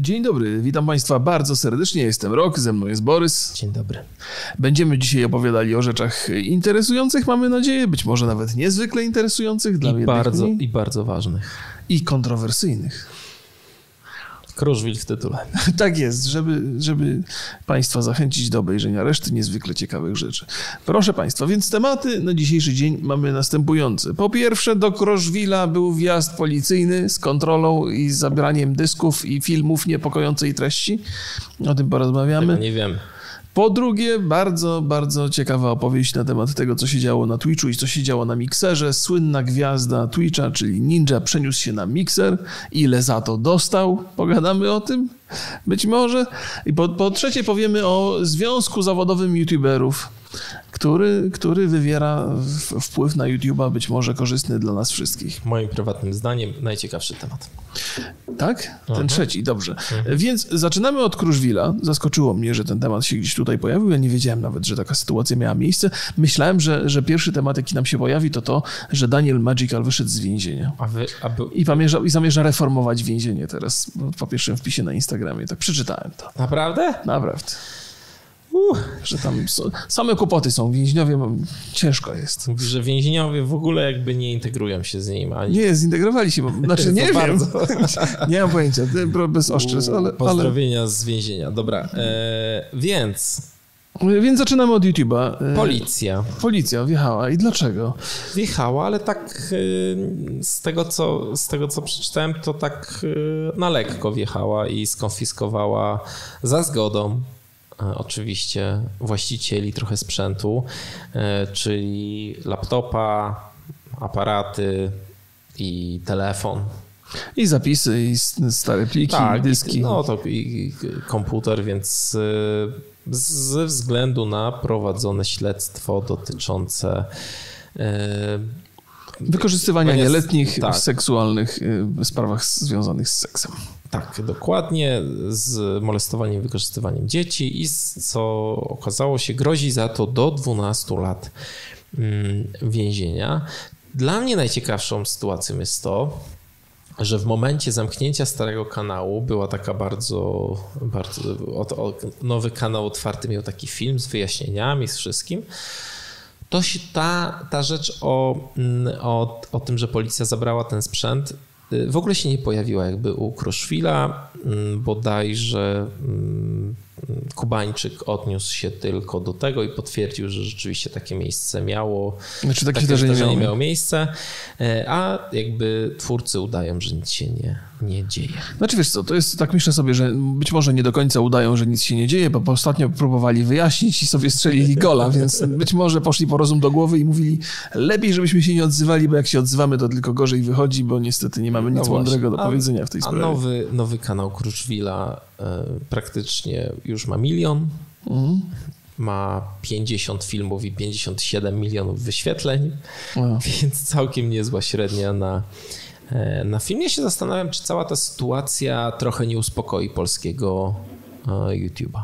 Dzień dobry, witam Państwa bardzo serdecznie. Jestem Rok, ze mną jest Borys. Dzień dobry. Będziemy dzisiaj opowiadali o rzeczach interesujących, mamy nadzieję, być może nawet niezwykle interesujących dla I bardzo, mniej, I bardzo ważnych. i kontrowersyjnych. Kruszwil w tytule. Tak jest, żeby, żeby Państwa zachęcić do obejrzenia reszty niezwykle ciekawych rzeczy. Proszę Państwa, więc tematy na dzisiejszy dzień mamy następujące. Po pierwsze, do Kroszwila był wjazd policyjny z kontrolą i zabraniem dysków i filmów niepokojącej treści. O tym porozmawiamy. Tego nie wiem. Po drugie, bardzo, bardzo ciekawa opowieść na temat tego, co się działo na Twitchu i co się działo na Mixerze. Słynna gwiazda Twitcha, czyli Ninja, przeniósł się na Mixer. Ile za to dostał? Pogadamy o tym? Być może. I po, po trzecie powiemy o związku zawodowym youtuberów, który, który wywiera wpływ na YouTube'a, być może korzystny dla nas wszystkich. Moim prywatnym zdaniem najciekawszy temat. Tak? Ten Aha. trzeci, dobrze. Więc zaczynamy od Kruszwila. Zaskoczyło mnie, że ten temat się gdzieś tutaj pojawił. Ja nie wiedziałem nawet, że taka sytuacja miała miejsce. Myślałem, że, że pierwszy temat, jaki nam się pojawi, to to, że Daniel Magical wyszedł z więzienia. A wy, a by... I, zamierza, I zamierza reformować więzienie teraz po pierwszym wpisie na Instagramie. Tak przeczytałem to. Naprawdę? Naprawdę. Uh. Że tam so, same kłopoty są. Więźniowie mam- ciężko jest. Mówi, że więźniowie w ogóle jakby nie integrują się z nim. Ani... Nie, zintegrowali się. Bo, znaczy, nie wiem. bardzo. nie mam pojęcia. Bez oszczerstw, ale, ale, Pozdrowienia z więzienia. Dobra, e, więc Więc zaczynamy od YouTube'a. E, policja Policja wjechała. I dlaczego? wjechała, ale tak e, z tego, co, z tego co przeczytałem, to tak e, na lekko wjechała i skonfiskowała za zgodą oczywiście właścicieli trochę sprzętu, e, czyli laptopa, aparaty i telefon. I zapisy, i stare pliki, i dyski. No to i, komputer, więc y, ze względu na prowadzone śledztwo dotyczące Wykorzystywania jest- nieletnich tak. w seksualnych sprawach związanych z seksem. Tak, dokładnie z molestowaniem i wykorzystywaniem dzieci i co okazało się grozi za to do 12 lat mm, więzienia. Dla mnie najciekawszą sytuacją jest to, że w momencie zamknięcia starego kanału była taka bardzo, bardzo nowy kanał otwarty miał taki film z wyjaśnieniami, z wszystkim. To się ta, ta rzecz o, mm, o, o tym, że policja zabrała ten sprzęt, w ogóle się nie pojawiła jakby u Kruszwila, mm, bodajże mm, Kubańczyk odniósł się tylko do tego i potwierdził, że rzeczywiście takie miejsce miało, Znaczy takie takie zdarzenie zdarzenie miało. miejsce, e, a jakby twórcy udają, że nic się nie, nie dzieje. Znaczy wiesz co, to jest, tak myślę sobie, że być może nie do końca udają, że nic się nie dzieje, bo ostatnio próbowali wyjaśnić i sobie strzelili gola, więc być może poszli po rozum do głowy i mówili, lepiej żebyśmy się nie odzywali, bo jak się odzywamy, to tylko gorzej wychodzi, bo niestety nie mamy nic No mądrego do A- powiedzenia w tej A sprawie. nowy, nowy kanał Kruszwila praktycznie już ma milion. Mhm. Ma 50 filmów i 57 milionów wyświetleń, No. więc całkiem niezła średnia na, e, na film. Ja się zastanawiam, czy cała ta sytuacja trochę nie uspokoi polskiego e, YouTube'a.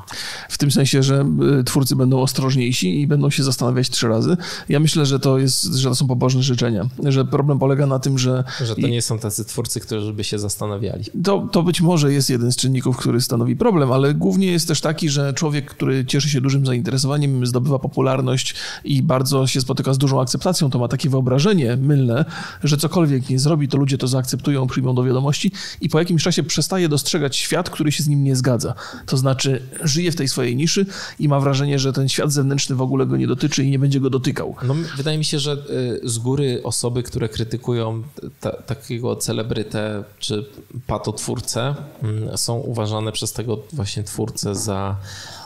W tym sensie, że y, twórcy będą ostrożniejsi i będą się zastanawiać trzy razy. Ja myślę, że to jest, że to są pobożne życzenia. Że problem polega na tym, że Że to nie są tacy twórcy, którzy by się zastanawiali. To, to być może jest jeden z czynników, który stanowi problem, ale głównie jest też taki, że człowiek, który cieszy się dużym zainteresowaniem, zdobywa popularność i bardzo się spotyka z dużą akceptacją, to ma takie wyobrażenie mylne, że cokolwiek nie zrobi, to ludzie to zaakceptują, przyjmą do wiadomości i po jakimś czasie przestaje dostrzegać świat, który się z nim nie zgadza. To znaczy żyje w tej swojej niszy i ma wrażenie, że ten świat zewnętrzny w ogóle go nie dotyczy i nie będzie go dotykał. No, wydaje mi się, że y, z góry osoby, które krytykują ta, takiego celebrytę czy patotwórcę, mm, są uważane przez tego właśnie twórcę za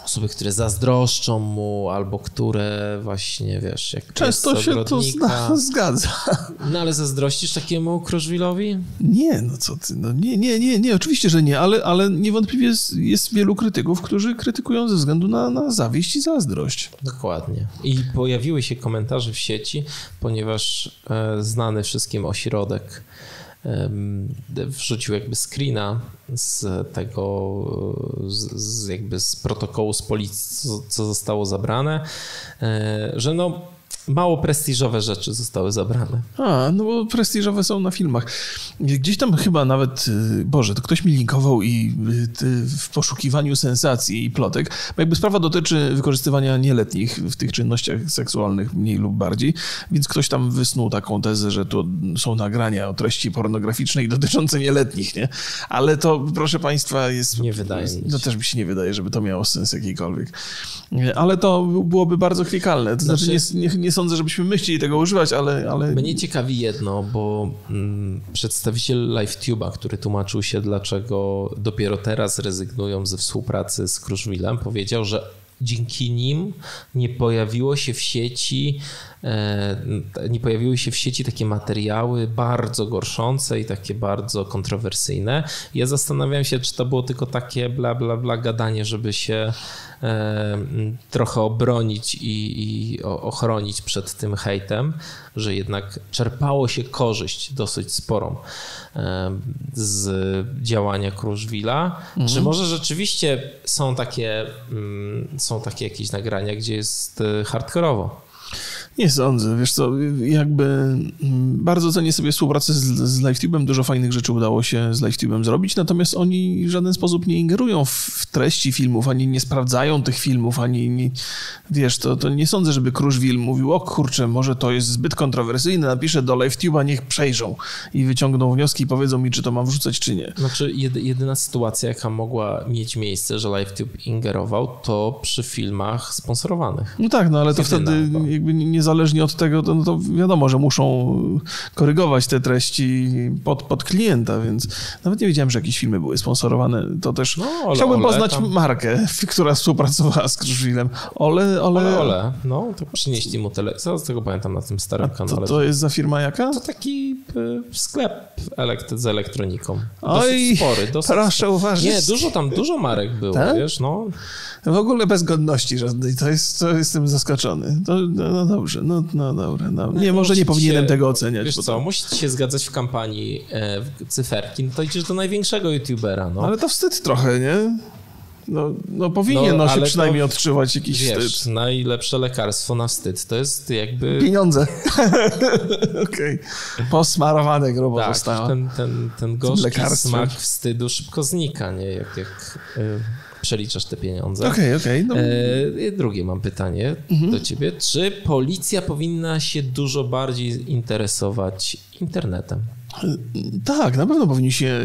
osoby, które zazdroszczą mu albo które właśnie, wiesz, jak Często się to zna, zgadza. No ale zazdrościsz takiemu Kruszwilowi? Nie, no co ty, no nie, nie, nie, nie, oczywiście, że nie, ale, ale niewątpliwie jest, jest wielu krytyków, którzy krytykują ze względu na, na zawieść i zazdrość. Dokładnie. I pojawiły się komentarze w sieci, ponieważ e, znany wszystkim ośrodek wrzucił jakby screena z tego, z, z jakby z protokołu z policji, co, co zostało zabrane, e, że no mało prestiżowe rzeczy zostały zabrane. A, no bo prestiżowe są na filmach. Gdzieś tam chyba nawet, y, Boże, to ktoś mi linkował i y, w poszukiwaniu sensacji i plotek, bo jakby sprawa dotyczy wykorzystywania nieletnich w tych czynnościach seksualnych mniej lub bardziej, więc ktoś tam wysnuł taką tezę, że to są nagrania o treści pornograficznej dotyczące nieletnich, nie? Ale to, proszę Państwa, jest... Nie wydaje mi się. No też mi się nie wydaje, żeby to miało sens jakikolwiek. Ale to byłoby bardzo klikalne. To znaczy, znaczy nie, nie, nie sądzę, żebyśmy my chcieli tego używać, ale... ale... Mnie ciekawi jedno, bo mm, przedstawiciel LiveTube'a, który tłumaczył się, dlaczego dopiero teraz rezygnują ze współpracy z Kruszwilem, powiedział, że dzięki nim nie pojawiło się w sieci nie pojawiły się w sieci takie materiały bardzo gorszące i takie bardzo kontrowersyjne. Ja zastanawiam się, czy to było tylko takie bla bla bla gadanie, żeby się e, trochę obronić i, i ochronić przed tym hejtem, że jednak czerpało się korzyść dosyć sporą z działania Kruszwila. Mhm. Czy może rzeczywiście są takie, są takie jakieś nagrania, gdzie jest e, hardkorowo? Nie sądzę, wiesz co, jakby mm, bardzo cenię sobie współpracę z, z LiveTube'em, dużo fajnych rzeczy udało się z LiveTube'em zrobić, natomiast oni w żaden sposób nie ingerują w treści filmów, ani nie sprawdzają tych filmów, ani nie, wiesz, to, to nie sądzę, żeby Kruszwil mówił, o kurczę, może to jest zbyt kontrowersyjne, napiszę do LiveTube'a, niech przejrzą i wyciągną wnioski i powiedzą mi, czy to mam wrzucać, czy nie. Znaczy, jedyna sytuacja, jaka mogła mieć miejsce, że LiveTube ingerował, to przy filmach sponsorowanych. No tak, no ale to wtedy jakby nie niezależnie od tego, to, no to wiadomo, że muszą korygować te treści pod, pod klienta, więc nawet nie wiedziałem, że jakieś filmy były sponsorowane. To też no, ole, chciałbym ole, poznać tam... markę, która współpracowała z Kruszwilem. Ole, ole. Ole, ole. No, to przynieśli mu tyle. Co z tego pamiętam na tym starym kanale. To, to jest za firma jaka? To taki y, sklep elekt z elektroniką. Oj, spory. Dosyć proszę uważać. Nie, dużo tam, dużo marek było, tak? wiesz, no. W ogóle bez godności żadnej. To jest, to jestem zaskoczony. To, no, no dobrze, no, no dobra. No. Nie, może nie powinienem tego oceniać. Wiesz co, musisz się zgadzać w kampanii e, w cyferki, no to idziesz do największego youtubera, no. Ale to wstyd trochę, nie? No, no powinien no, no się przynajmniej to, odczuwać jakiś wiesz, wstyd. najlepsze lekarstwo na wstyd to jest jakby... Pieniądze. Okej. Okay. Posmarowane grobo tak, zostało. ten, ten, ten gorzki smak wstydu szybko znika, nie? Jak, jak y, przeliczasz te pieniądze. Okej, okay, okej. Okay, no. e, drugie mam pytanie mhm. do ciebie. Czy policja powinna się dużo bardziej interesować internetem? Tak, na pewno powinni się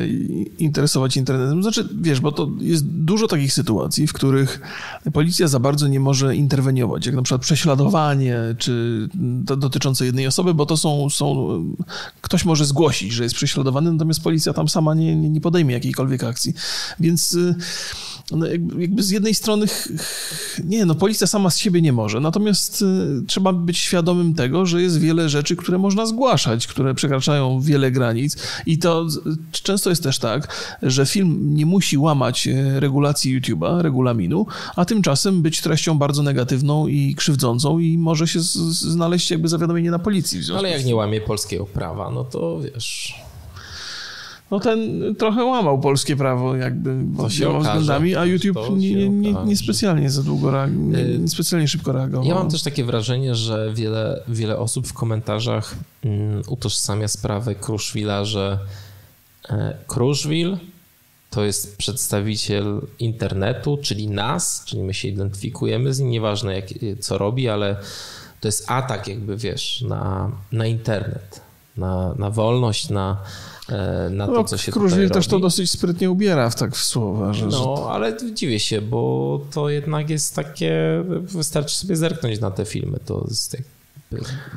interesować internetem. Znaczy, wiesz, bo to jest dużo takich sytuacji, w których policja za bardzo nie może interweniować, jak na przykład prześladowanie, czy dotyczące jednej osoby, bo to są, są ktoś może zgłosić, że jest prześladowany, natomiast policja tam sama nie, nie podejmie jakiejkolwiek akcji. Więc y, no jakby z jednej strony, nie, no policja sama z siebie nie może, natomiast y, trzeba być świadomym tego, że jest wiele rzeczy, które można zgłaszać, które przekraczają wiele granic i to często jest też tak, że film nie musi łamać e, regulacji YouTube'a, regulaminu, a tymczasem być treścią bardzo negatywną i krzywdzącą i może się znaleźć jakby zawiadomienie na policji. Ale jak nie łamie polskiego prawa, no to wiesz no ten trochę łamał polskie prawo jakby wieloma względami, a YouTube nie, nie, nie, specjalnie za długo, nie, y, nie specjalnie szybko reagował. Ja mam też takie wrażenie, że wiele, wiele osób w komentarzach um, utożsamia sprawę Kruszwila, że e, Kruszwil to jest przedstawiciel internetu, czyli nas, czyli my się identyfikujemy z nim, nieważne jak, co robi, ale to jest atak jakby, wiesz, na, na internet, na, na wolność, na E, na to, no, co się Krużwil też to dosyć sprytnie ubiera w tak w słowa. Że, no, ale dziwię się, bo to jednak jest takie, wystarczy sobie zerknąć na te filmy, to jest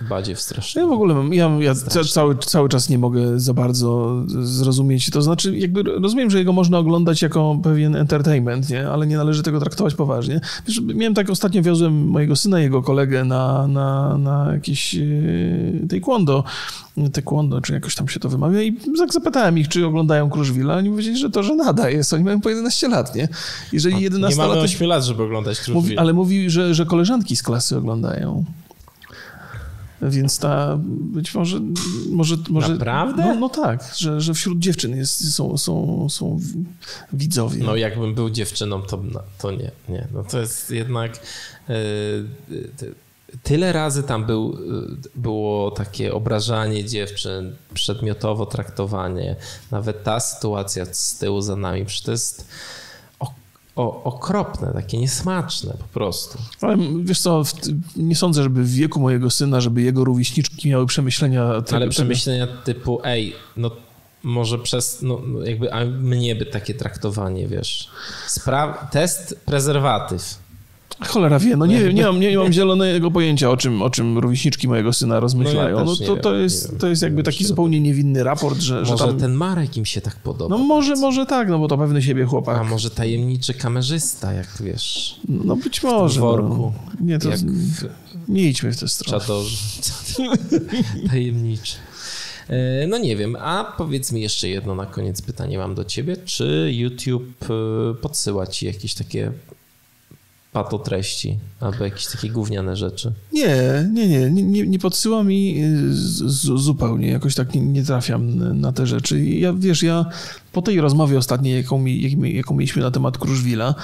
Badziew strasznie. Ja w ogóle mam, ja, ja cały, cały czas nie mogę za bardzo zrozumieć. To znaczy, jakby rozumiem, że jego można oglądać jako pewien entertainment, nie? ale nie należy tego traktować poważnie. Wiesz, miałem tak, ostatnio wiozłem mojego syna, jego kolegę na, na, na jakieś yy, taekwondo, taekwondo, czy jakoś tam się to wymawia i tak zapytałem ich, czy oglądają Kruszwila, oni powiedzieli, że to, że nada jest. Oni mają po 11 lat, nie? Jeżeli 11 nie mamy 8 lat, żeby oglądać Kruszwila. Ale mówi, że, że koleżanki z klasy oglądają. Więc ta być może. może, może Naprawdę? No, no tak, że, że wśród dziewczyn jest, są, są, są widzowie. No, jakbym był dziewczyną, to, no, to nie, nie. No to jest jednak. Yy, tyle razy tam był, było takie obrażanie dziewczyn, przedmiotowo traktowanie, nawet ta sytuacja z tyłu za nami, przecież to jest o, okropne, takie niesmaczne po prostu. Ale wiesz co, nie sądzę, żeby w wieku mojego syna, żeby jego rówieśniczki miały przemyślenia... Tego, Ale przemyślenia tego... typu, ej, no może przez, no, no jakby, a mnie by takie traktowanie, wiesz, Spra test prezerwatyw Cholera wie, no nie, nie, mam, nie, mam zielonego pojęcia, o czym, o czym rówieśniczki mojego syna rozmyślają. No, ja no to, to, jest, to jest jakby taki zupełnie niewinny raport, że, może że tam... ten Marek im się tak podoba. No może, może tak, no bo to pewny siebie chłopak. A może tajemniczy kamerzysta, jak wiesz. No być może. W no. worku. No. Nie, to... W... Nie idźmy w tę stronę. Czadorze. Tajemniczy. E, no nie wiem, a powiedz mi jeszcze jedno na koniec pytanie mam do ciebie. Czy YouTube e, podsyła ci jakieś takie pato treści albo jakieś takie gówniane rzeczy. Nie, nie, nie, nie, nie podsyła mi y, zupełnie, jakoś tak nie, nie, trafiam na te rzeczy. Ja, wiesz, ja po tej rozmowie ostatniej, jaką, mi, jaką mieliśmy na temat Kruszwila,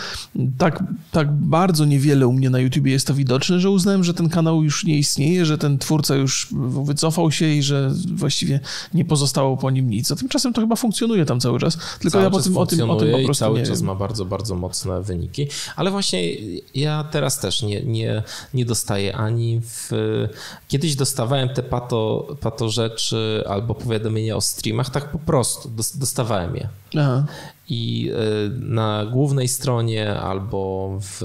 tak, tak bardzo niewiele u mnie na YouTubie jest to widoczne, że uznałem, że ten kanał już nie istnieje, że ten twórca już wycofał się i że właściwie nie pozostało po nim nic. A tymczasem to chyba funkcjonuje tam cały czas, tylko cały ja po tym, o tym, o tym po prostu cały nie czas wiem. ma bardzo, bardzo mocne wyniki. Ale właśnie ja teraz też nie, nie, nie dostaję ani w... Kiedyś dostawałem te pato, pato rzeczy albo powiadomienia o streamach, tak po prostu dostawałem je. Aha i e, na głównej stronie albo w,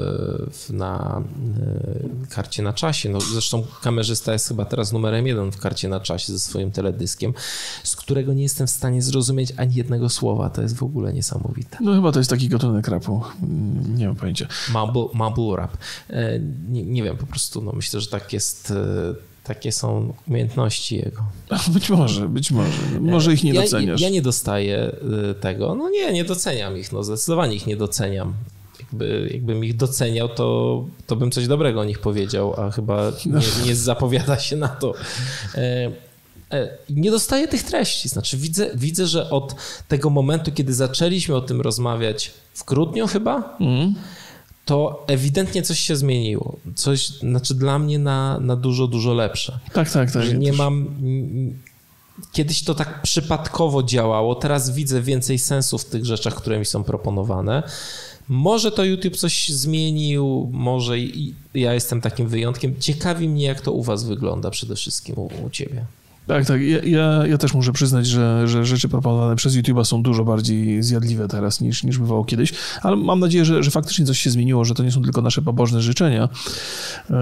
w, na e, karcie na czasie, no zresztą kamerzysta jest chyba teraz numerem jeden w karcie na czasie ze swoim teledyskiem, z którego nie jestem w stanie zrozumieć ani jednego słowa. To jest w ogóle niesamowite. No chyba to jest taki gatunek rapu. Mm, nie mam pojęcia. Mumble, mumble rap. E, nie, nie wiem, po prostu no myślę, że tak jest takie są umiejętności jego. Być może, być może. Może ich nie ja, doceniasz. Ja nie dostaję y, tego. No nie, nie doceniam ich. No zdecydowanie ich nie doceniam. Jakby, jakbym ich doceniał, to, to bym coś dobrego o nich powiedział, a chyba nie, nie zapowiada się na to. E, e, nie dostaję tych treści. Znaczy, widzę, widzę, że od tego momentu, kiedy zaczęliśmy o tym rozmawiać w grudniu chyba, mm to ewidentnie coś się zmieniło. Coś, znaczy dla mnie na, na dużo, dużo lepsze. Tak, tak, tak. Że nie mam. Kiedyś to tak przypadkowo działało, teraz widzę więcej sensu w tych rzeczach, które mi są proponowane. Może to YouTube coś zmienił, może i ja jestem takim wyjątkiem. Ciekawi mnie, jak to u Was wygląda przede wszystkim u, u Ciebie. Tak, tak. Ja, ja, ja, też muszę przyznać, że, że rzeczy proponowane przez YouTube'a są dużo bardziej zjadliwe teraz niż, niż bywało kiedyś, ale mam nadzieję, że, że faktycznie coś się zmieniło, że to nie są tylko nasze pobożne życzenia. Yy,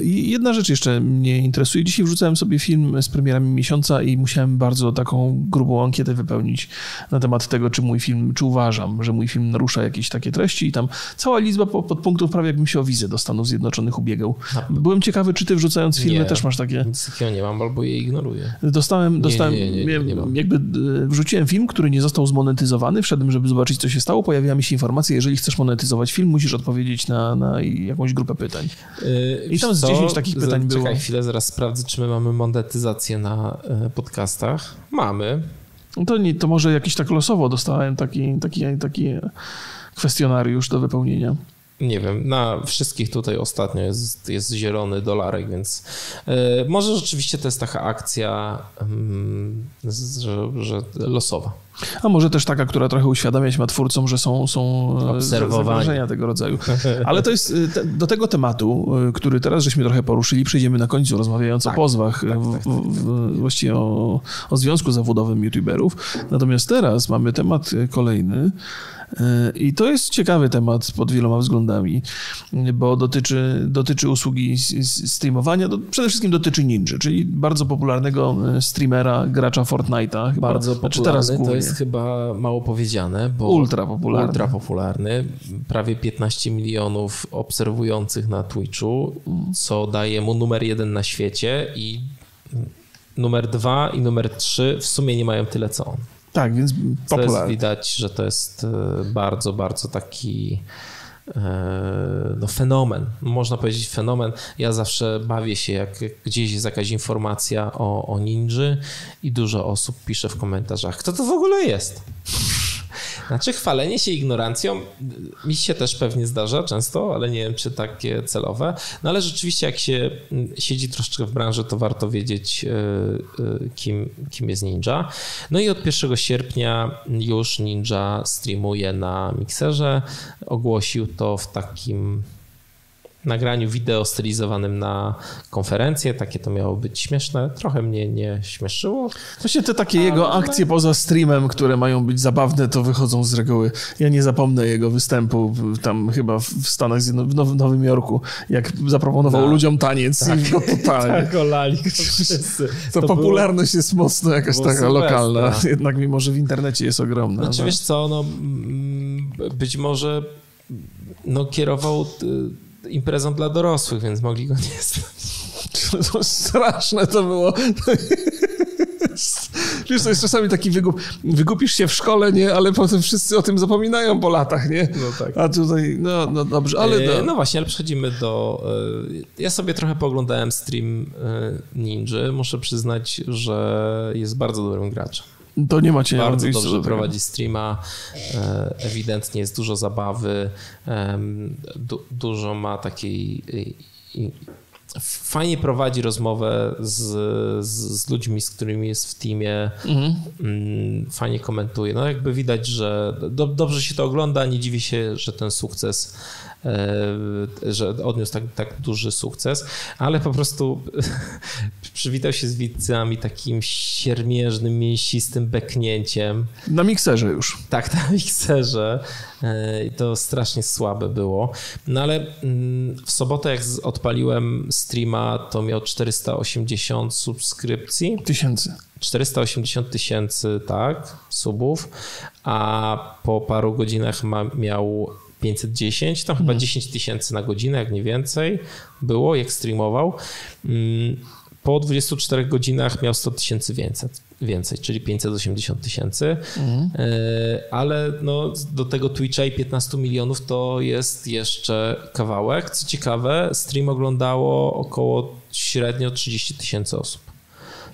I jedna rzecz jeszcze mnie interesuje. Dzisiaj wrzucałem sobie film z premierami miesiąca i musiałem bardzo taką grubą ankietę wypełnić na temat tego, czy mój film, czy uważam, że mój film narusza jakieś takie treści i tam cała liczba podpunktów prawie jakbym się o wizę do Stanów Zjednoczonych ubiegał. Byłem ciekawy, czy ty wrzucając filmy nie, też masz takie... Nic takiego nie mam, albo je ignoruję. Dostałem, dostałem nie, nie, nie, jakby e, wrzuciłem film, który nie został zmonetyzowany, wszedłem, żeby zobaczyć, co się stało. Pojawiła mi się informacja, jeżeli chcesz monetyzować film, musisz odpowiedzieć na, na jakąś grupę pytań. Yy, I tam z 10 takich pytań Czekaj było. Czekaj chwilę, zaraz sprawdzę, czy my mamy monetyzację na e, podcastach. Mamy. To, nie, to może jakiś tak losowo dostałem taki, taki, taki kwestionariusz do wypełnienia nie wiem, na wszystkich tutaj ostatnio jest, jest zielony dolarek, więc yy, może rzeczywiście to jest taka akcja, yy, że, że, losowa. A może też taka, która trochę uświadamia się twórcom, że są, są e, zagrożenia tego rodzaju. Ale to jest te, do tego tematu, który teraz żeśmy trochę poruszyli, przejdziemy na końcu, rozmawiając tak, o pozwach, tak, tak, w, w, właściwie o, o związku zawodowym youtuberów. Natomiast teraz mamy temat kolejny, i to jest ciekawy temat pod wieloma względami, bo dotyczy, dotyczy usługi streamowania, do, przede wszystkim dotyczy Ninja, czyli bardzo popularnego e, streamera, gracza Fortnite'a. Chyba. Bardzo znaczy popularny, teraz to jest chyba mało powiedziane, bo ultra popularny. ultra popularny, prawie 15 milionów obserwujących na Twitchu, co daje mu numer jeden na świecie i numer dwa i numer trzy w sumie nie mają tyle co on. Tak, więc popularny. Jest widać, że to jest e, bardzo, bardzo taki e, no, fenomen. Można powiedzieć fenomen. Ja zawsze bawię się, jak gdzieś jest jakaś informacja o, o ninży i dużo osób pisze w komentarzach, kto to w ogóle jest. Znaczy chwalenie się ignorancją mi się też pewnie zdarza często, ale nie wiem, czy takie celowe. No ale rzeczywiście jak się mm, siedzi troszeczkę w branży, to warto wiedzieć, y, y, kim, kim jest Ninja. No i od 1 sierpnia już Ninja streamuje na mikserze. Ogłosił to w takim nagraniu wideo stylizowanym na konferencję. Takie to miało być śmieszne. Trochę mnie nie śmieszyło. Właśnie te takie jego akcje poza streamem, które mają być zabawne, to wychodzą z reguły. Ja nie zapomnę jego występu tam chyba w Stanach Zjednoczonych, w Nowym Jorku, jak zaproponował Tak. ludziom taniec. Tak. No totalnie. Tak, olali go wszyscy. To, było- popularność jest mocno jakaś było taka Sylwestra. lokalna, jednak mimo, że w internecie jest ogromna. Znaczy no. wiesz co, no być może no, kierował y, imprezą dla dorosłych, więc mogli go nie znać. To straszne to było. Wiesz, to jest czasami taki wygup. Wygupisz się w szkole, nie? Ale potem wszyscy o tym zapominają po latach, nie? No tak. A tutaj, no, no dobrze, ale... E, No, No właśnie, ale przechodzimy do... e, Ja sobie trochę poglądałem stream e, Ninja. Muszę przyznać, że jest bardzo dobrym graczem. To nie macie Bardzo dobrze do prowadzi streama. e, Ewidentnie jest dużo zabawy. du, dużo ma takiej. Fajnie prowadzi rozmowę z, z, z ludźmi, z którymi jest w teamie. Mhm. Mm, Fajnie komentuje. No jakby widać, że do, dobrze się to ogląda. Nie dziwię się, że ten sukces, e, że odniósł tak, tak duży sukces, ale po prostu przywitał się z widzami takim siermierznym, mięsistym beknięciem. Na mikserze już. Tak, na mikserze. E, i To strasznie słabe było. No ale mm, w sobotę, jak odpaliłem streama, to miał 480 subskrypcji. Tysięcy. 480 tysięcy, tak, subów, a po paru godzinach ma, miał 510, tam chyba 10 tysięcy na godzinę, jak nie więcej było, jak streamował. Mm, Po 24 godzinach miał 100 tysięcy więcej, więcej, czyli 580 tysięcy, E, ale no, do tego Twitcha i 15 milionów to jest jeszcze kawałek. Co ciekawe, stream oglądało około średnio 30 tysięcy osób.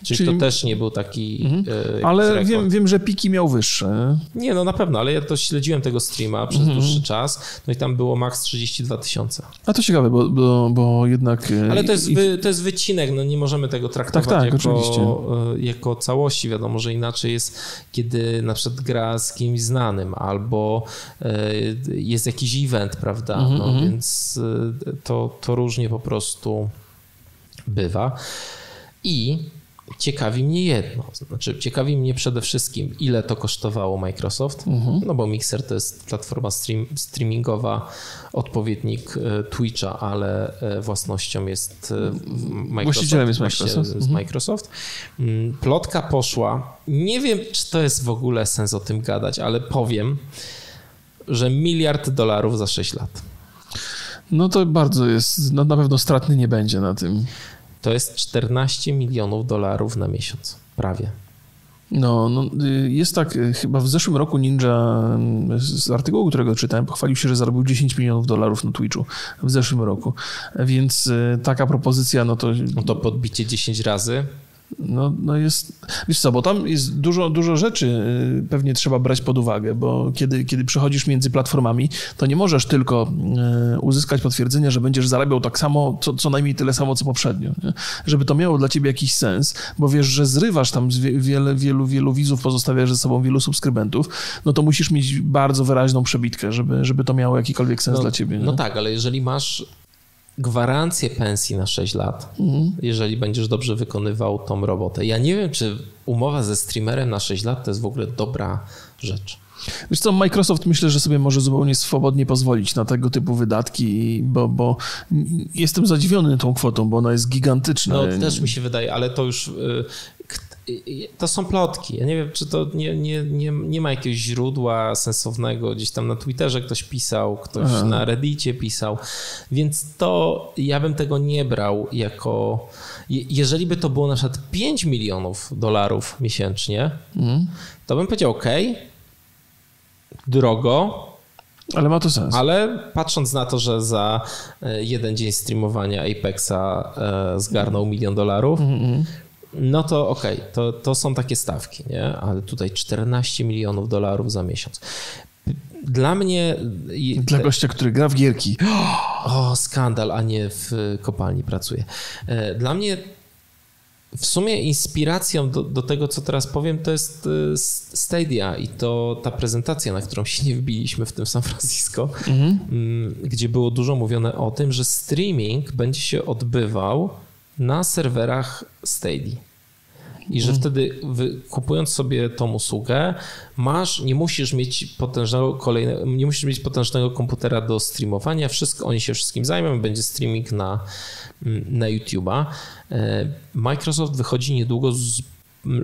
Czyli, Czyli- to też nie był taki. e, jakiś Ale wiem, wiem, że piki miał wyższe. Nie, no na pewno, ale ja to śledziłem tego streama przez Mhm. dłuższy czas. No i tam było max 32 tysiące. A to ciekawe, bo, bo, bo jednak... e, Ale to jest, wy, to jest wycinek, no nie możemy tego traktować tak, jako, oczywiście. e, jako całości. Wiadomo, że inaczej jest, kiedy na przykład gra z kimś znanym albo e, jest jakiś event, prawda? Mhm, No, więc e, to, to różnie po prostu bywa. I ciekawi mnie jedno, znaczy ciekawi mnie przede wszystkim, ile to kosztowało Microsoft, Mhm. no bo Mixer to jest platforma stream, streamingowa, odpowiednik e, Twitcha, ale e, własnością jest e, Microsoft. Właścicielem jest Microsoft. jest Mhm. Microsoft. Mm, Plotka poszła, nie wiem, czy to jest w ogóle sens o tym gadać, ale powiem, że miliard dolarów za 6 lat. No to bardzo jest, no na pewno stratny nie będzie na tym. To jest 14 milionów dolarów na miesiąc. Prawie. No, no, y, jest tak, y, chyba w zeszłym roku Ninja y, z artykułu, którego czytałem, pochwalił się, że zarobił 10 milionów dolarów na Twitchu w zeszłym roku. Więc taka propozycja, no to, No to podbicie 10 razy. No, no jest, wiesz co, bo tam jest dużo, dużo rzeczy y, pewnie trzeba brać pod uwagę, bo kiedy, kiedy przechodzisz między platformami, to nie możesz tylko y, uzyskać potwierdzenia, że będziesz zarabiał tak samo, co, co najmniej tyle samo, co poprzednio. Nie? Żeby to miało dla ciebie jakiś sens, bo wiesz, że zrywasz tam z wiele, wielu, wielu widzów, pozostawiasz ze sobą wielu subskrybentów, no to musisz mieć bardzo wyraźną przebitkę, żeby, żeby to miało jakikolwiek sens No, dla ciebie. Nie? no tak, ale jeżeli masz gwarancję pensji na 6 lat, Mhm. jeżeli będziesz dobrze wykonywał tą robotę. Ja nie wiem, czy umowa ze streamerem na 6 lat to jest w ogóle dobra rzecz. Wiesz co, Microsoft myślę, że sobie może zupełnie swobodnie pozwolić na tego typu wydatki, bo, bo jestem zadziwiony tą kwotą, bo ona jest gigantyczna. No też mi się wydaje, ale to już y, to są plotki. Ja nie wiem, czy to nie, nie, nie, nie ma jakiegoś źródła sensownego. Gdzieś tam na Twitterze ktoś pisał, ktoś Aha. na Reddicie pisał, więc to ja bym tego nie brał jako... je- Jeżeli by to było na przykład 5 milionów dolarów miesięcznie, Mhm. to bym powiedział ok, drogo, Ale ma to sens. ale patrząc na to, że za e, jeden dzień streamowania Apexa e, zgarnął milion dolarów, Mhm. No to okej, okay, to, to są takie stawki, nie? Ale tutaj 14 milionów dolarów za miesiąc. Dla mnie. Dla gościa, który gra w gierki. O, skandal, a nie w kopalni pracuje. E, dla mnie w sumie inspiracją do, do, tego, co teraz powiem, to jest e, Stadia i to ta prezentacja, na którą się nie wbiliśmy w tym San Francisco, mhm. Mm, gdzie było dużo mówione o tym, że streaming będzie się odbywał na serwerach Stadia. I że mhm. wtedy kupując sobie tą usługę, masz, nie musisz mieć potężnego kolejnego, nie musisz mieć potężnego komputera do streamowania, wszystko, oni się wszystkim zajmą, będzie streaming na, na YouTube'a. E, Microsoft wychodzi niedługo z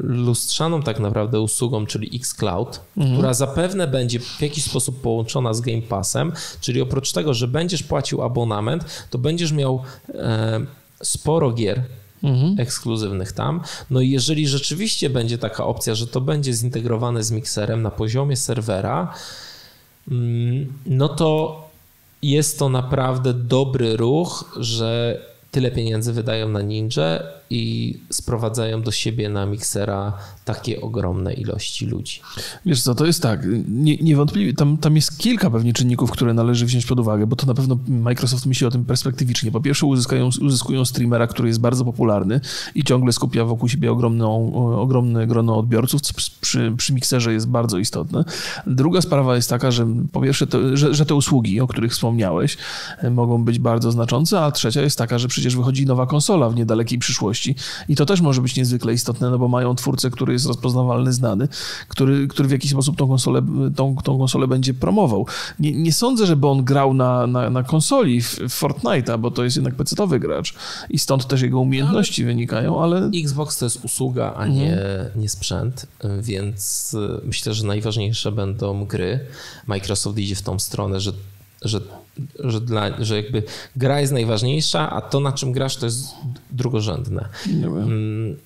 lustrzaną tak naprawdę usługą, czyli xCloud, mhm. która zapewne będzie w jakiś sposób połączona z Game Passem, czyli oprócz tego, że będziesz płacił abonament, to będziesz miał e, sporo gier mhm. ekskluzywnych tam. No i jeżeli rzeczywiście będzie taka opcja, że to będzie zintegrowane z mikserem na poziomie serwera, mm, no to jest to naprawdę dobry ruch, że tyle pieniędzy wydają na Ninja i sprowadzają do siebie na miksera takie ogromne ilości ludzi. Wiesz co, to jest tak, nie, niewątpliwie tam, tam jest kilka pewnie czynników, które należy wziąć pod uwagę, bo to na pewno Microsoft myśli o tym perspektywicznie. Po pierwsze uzyskają, uzyskują streamera, który jest bardzo popularny i ciągle skupia wokół siebie ogromną, ogromne grono odbiorców, co przy, przy mikserze jest bardzo istotne. Druga sprawa jest taka, że po pierwsze, to, że, że te usługi, o których wspomniałeś, mogą być bardzo znaczące, a trzecia jest taka, że przecież wychodzi nowa konsola w niedalekiej przyszłości i to też może być niezwykle istotne, no bo mają twórcę, który jest rozpoznawalny, znany, który, który w jakiś sposób tą konsolę, tą, tą konsolę będzie promował. Nie, nie sądzę, żeby on grał na, na, na konsoli w, w Fortnite'a, bo to jest jednak pecetowy gracz i stąd też jego umiejętności ale wynikają, ale... Xbox to jest usługa, a nie, mhm. nie sprzęt, więc y, myślę, że najważniejsze będą gry. Microsoft idzie w tą stronę, że że, że, dla, że jakby gra jest najważniejsza, a to, na czym grasz, to jest drugorzędne. Mm,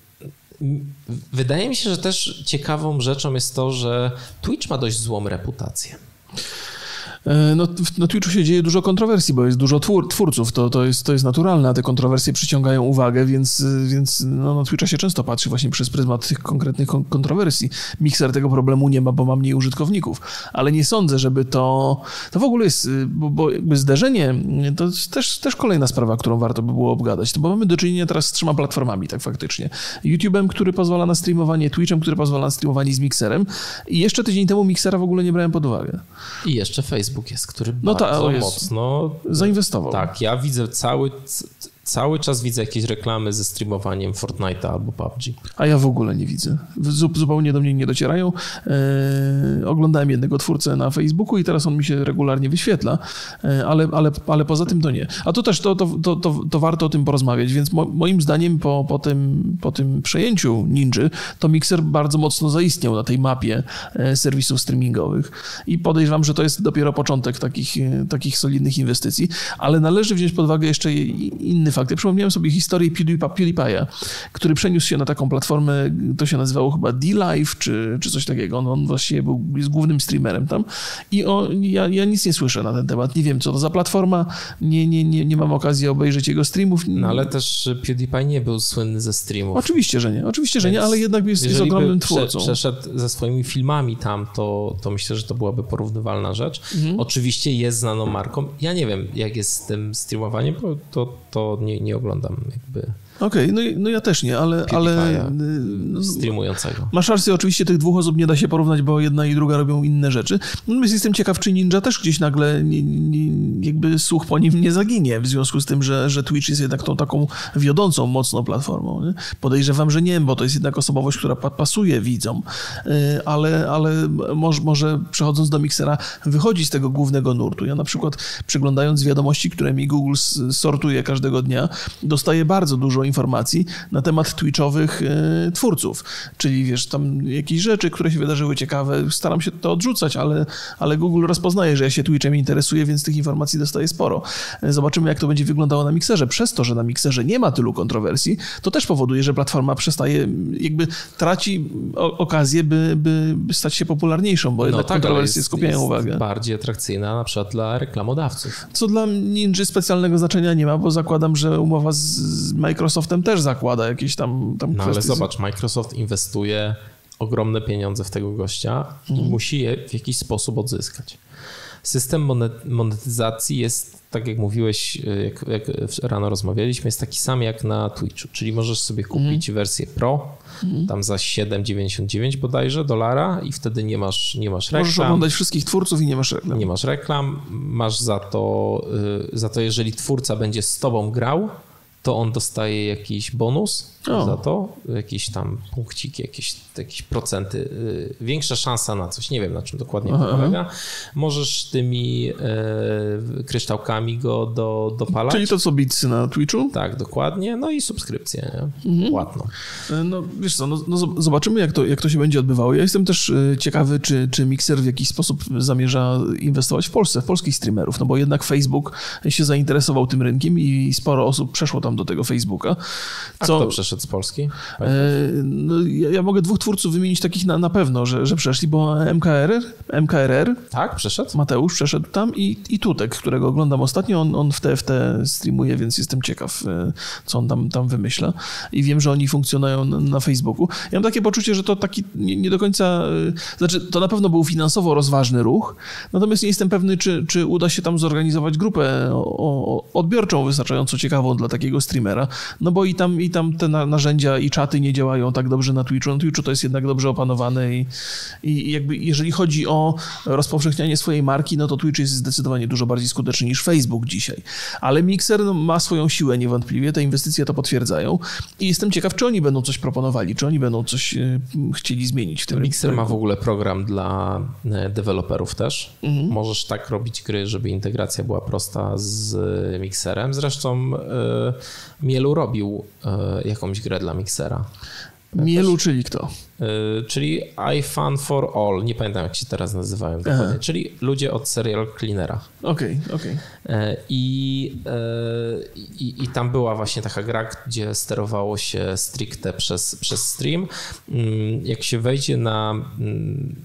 wydaje mi się, że też ciekawą rzeczą jest to, że Twitch ma dość złą reputację. E, no, na Twitchu się dzieje dużo kontrowersji, bo jest dużo twór, twórców, to, to, jest, to jest naturalne, a te kontrowersje przyciągają uwagę, więc, więc no, na Twitcha się często patrzy właśnie przez pryzmat tych konkretnych kontrowersji. Mixer tego problemu nie ma, bo ma mniej użytkowników, ale nie sądzę, żeby to... To w ogóle jest, bo, bo jakby zderzenie to jest też, też kolejna sprawa, którą warto by było obgadać, bo mamy do czynienia teraz z trzema platformami, tak faktycznie. YouTube'em, który pozwala na streamowanie, Twitchem, który pozwala na streamowanie z Mixerem i jeszcze tydzień temu Mixera w ogóle nie brałem pod uwagę. I jeszcze Facebook. Facebook jest, który no bardzo jest, mocno zainwestował. Tak, ja widzę cały, cały czas widzę jakieś reklamy ze streamowaniem Fortnite'a albo PUBG. A ja w ogóle nie widzę. Zupełnie do mnie nie docierają. Eee, oglądałem jednego twórcę na Facebooku i teraz on mi się regularnie wyświetla, eee, ale, ale, ale poza tym to nie. A to też to, to, to, to, to warto o tym porozmawiać, więc mo, moim zdaniem po, po, tym, po tym przejęciu Ninja to Mixer bardzo mocno zaistniał na tej mapie e, serwisów streamingowych i podejrzewam, że to jest dopiero początek takich, e, takich solidnych inwestycji, ale należy wziąć pod uwagę jeszcze inny fakt, fakt. Ja przypomniałem sobie historię PewDiePie'a, który przeniósł się na taką platformę, to się nazywało chyba D-Live, czy, czy coś takiego. On, on właściwie był, jest głównym streamerem tam i o, ja, ja nic nie słyszę na ten temat. Nie wiem, co to za platforma, nie, nie, nie, nie mam okazji obejrzeć jego streamów. No ale też PewDiePie nie był słynny ze streamów. Oczywiście, że nie. Oczywiście, że nie, ale jednak jest, jest ogromnym twórcą. przeszedł ze swoimi filmami tam, to, to myślę, że to byłaby porównywalna rzecz. Mhm. Oczywiście jest znaną marką. Ja nie wiem, jak jest z tym streamowaniem, bo to, to nie nie, oglądam jakby Okej, okay, no, no ja też nie, ale... ale y, no, streamującego. Masz rację, oczywiście tych dwóch osób nie da się porównać, bo jedna i druga robią inne rzeczy. Natomiast jestem ciekaw, czy Ninja też gdzieś nagle nie, nie, jakby słuch po nim nie zaginie, w związku z tym, że, że Twitch jest jednak tą taką wiodącą mocno platformą. Nie? Podejrzewam, że nie, bo to jest jednak osobowość, która pasuje widzom, y, ale, ale może, może przechodząc do Mixera wychodzi z tego głównego nurtu. Ja na przykład przeglądając wiadomości, które mi Google sortuje każdego dnia, dostaję bardzo dużo informacji na temat twitchowych e, twórców. Czyli wiesz, tam jakieś rzeczy, które się wydarzyły ciekawe, staram się to odrzucać, ale, ale Google rozpoznaje, że ja się Twitchem interesuję, więc tych informacji dostaję sporo. E, zobaczymy, jak to będzie wyglądało na mikserze. Przez to, że na mikserze nie ma tylu kontrowersji, to też powoduje, że platforma przestaje, jakby traci okazję, by, by, stać się popularniejszą, bo no jednak tak, kontrowersje jest, skupiają jest uwagę. bardziej atrakcyjna na przykład dla reklamodawców. Co dla Ninja specjalnego znaczenia nie ma, bo zakładam, że umowa z Microsoft Microsoftem też zakłada jakieś tam, tam No kwestie. ale zobacz, Microsoft inwestuje ogromne pieniądze w tego gościa i Mhm. musi je w jakiś sposób odzyskać. System monet- monetyzacji jest, tak jak mówiłeś, jak, jak rano rozmawialiśmy, jest taki sam jak na Twitchu, czyli możesz sobie kupić wersję Pro, tam za 7,99 bodajże dolara i wtedy nie masz, nie masz reklam. Możesz oglądać wszystkich twórców i nie masz reklam. Nie masz reklam, masz za to, y, za to, jeżeli twórca będzie z tobą grał, to on dostaje jakiś bonus O. za to, jakieś tam punkciki, jakieś, jakieś procenty, y, większa szansa na coś, nie wiem na czym dokładnie Aha, to polega. Możesz tymi e, kryształkami go do, dopalać. Czyli to co bitsy na Twitchu? Tak, dokładnie. No i subskrypcję, nie? Mhm. Płatną. No wiesz co, no, no zob- zobaczymy jak to, jak to się będzie odbywało. Ja jestem też y, ciekawy, czy, czy Mixer w jakiś sposób zamierza inwestować w Polsce, w polskich streamerów, no bo jednak Facebook się zainteresował tym rynkiem i sporo osób przeszło tam do tego Facebooka. A kto przeszedł z Polski? E, no, ja, ja mogę dwóch twórców wymienić takich na, na pewno, że, że przeszli, bo MKRR, MKRR, Tak, przeszedł? Mateusz przeszedł tam i, i Tutek, którego oglądam ostatnio, on, on w TFT streamuje, więc jestem ciekaw, e, co on tam, tam wymyśla. I wiem, że oni funkcjonują na, na Facebooku. Ja mam takie poczucie, że to taki nie, nie do końca, e, znaczy to na pewno był finansowo rozważny ruch, natomiast nie jestem pewny, czy, czy uda się tam zorganizować grupę o, o, odbiorczą wystarczająco ciekawą dla takiego streamera, no bo i tam, i tam te na, narzędzia i czaty nie działają tak dobrze na Twitchu. Na Twitchu to jest jednak dobrze opanowane i, i jakby jeżeli chodzi o rozpowszechnianie swojej marki, no to Twitch jest zdecydowanie dużo bardziej skuteczny niż Facebook dzisiaj. Ale Mixer no, ma swoją siłę niewątpliwie, te inwestycje to potwierdzają i jestem ciekaw, czy oni będą coś proponowali, czy oni będą coś e, chcieli zmienić w tym Mixer ma rynku. w ogóle program dla e, deweloperów też. Mhm. Możesz tak robić gry, żeby integracja była prosta z Mixerem. Zresztą e, Mielu robił e, jakąś grę dla Mixera. Mielu, czyli kto? E, czyli iFun for All. Nie pamiętam, jak się teraz nazywają dokładnie. Aha. Czyli ludzie od Serial Cleanera. Okej, okej. E, I, i, I tam była właśnie taka gra, gdzie sterowało się stricte przez, przez stream. Mm, Jak się wejdzie na, mm,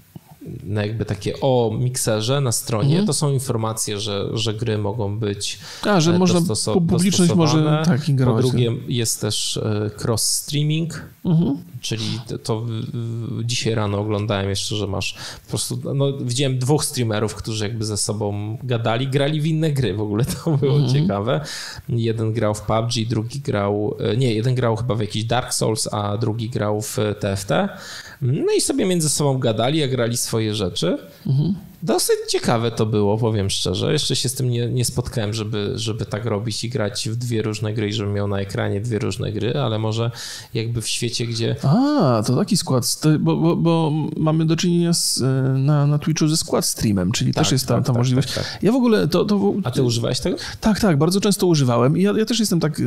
na jakby takie o mikserze na stronie, Mhm. to są informacje, że, że gry mogą być A, że e, można, publiczność może tak Po ingerować. drugie jest też e, cross-streaming, Mhm. Czyli to, to dzisiaj rano oglądałem jeszcze, że masz po prostu, no widziałem dwóch streamerów, którzy jakby ze sobą gadali, grali w inne gry, w ogóle to było Mhm. ciekawe. Jeden grał w PUBG, drugi grał, e, nie, jeden grał chyba w jakiś Dark Souls, a drugi grał w TFT. No i sobie między sobą gadali, a grali swoje rzeczy. Mhm. Dosyć ciekawe to było, powiem szczerze. Jeszcze się z tym nie, nie spotkałem, żeby, żeby tak robić i grać w dwie różne gry i żebym miał na ekranie dwie różne gry, ale może jakby w świecie, gdzie A, to taki skład, bo, bo, bo mamy do czynienia z, e, na, na Twitchu ze skład streamem, czyli Tak, też jest ta, tak, ta tak, możliwość. tak, tak. Ja w ogóle to... to A ty używałeś tego? Tak, tak, bardzo często używałem i ja, ja też jestem tak, e,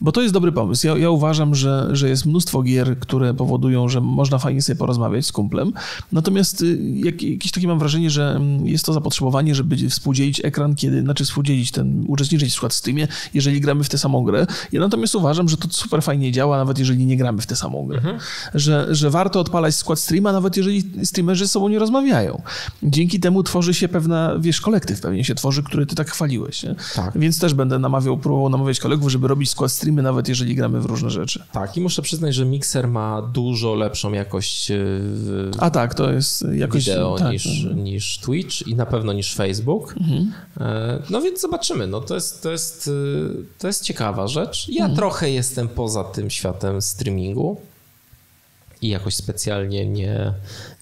bo to jest dobry pomysł. Ja, ja uważam, że, że jest mnóstwo gier, które powodują, że można fajnie sobie porozmawiać z kumplem, natomiast y, jak, jakieś takie mam wrażenie, że mm, jest to zapotrzebowanie, żeby współdzielić ekran, kiedy, znaczy współdzielić ten, uczestniczyć w skład Steamie, jeżeli gramy w tę samą grę. Ja natomiast uważam, że to super fajnie działa, nawet jeżeli nie gramy w tę samą grę. Że, że warto odpalać skład streama, nawet jeżeli streamerzy ze sobą nie rozmawiają. Dzięki temu tworzy się pewna, wiesz, kolektyw pewnie się tworzy, który ty tak chwaliłeś. Nie? Tak. Więc też będę namawiał, próbował namawiać kolegów, żeby robić skład streamy, nawet jeżeli gramy w różne rzeczy. Tak, i muszę przyznać, że Mixer ma dużo lepszą jakość e, w A tak, to jest jakoś... wideo tak, niż, niż Twitch i na pewno niż Facebook. E, No więc zobaczymy. No to jest, to jest, e, to jest ciekawa rzecz. Ja trochę jestem poza tym światem streamingu i jakoś specjalnie nie,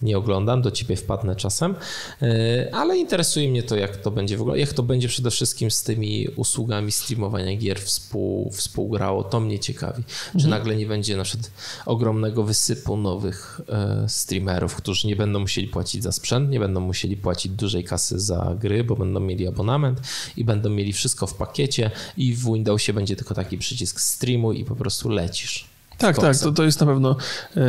nie oglądam, do ciebie wpadnę czasem, E, ale interesuje mnie to, jak to będzie wyglądać, jak to będzie przede wszystkim z tymi usługami streamowania gier współ, współgrało, to mnie ciekawi. Czy nagle nie będzie na przykład ogromnego wysypu nowych e, streamerów, którzy nie będą musieli płacić za sprzęt, nie będą musieli płacić dużej kasy za gry, bo będą mieli abonament i będą mieli wszystko w pakiecie i w Windowsie będzie tylko taki przycisk streamu i po prostu lecisz. Tak, tak, to, to jest na pewno e,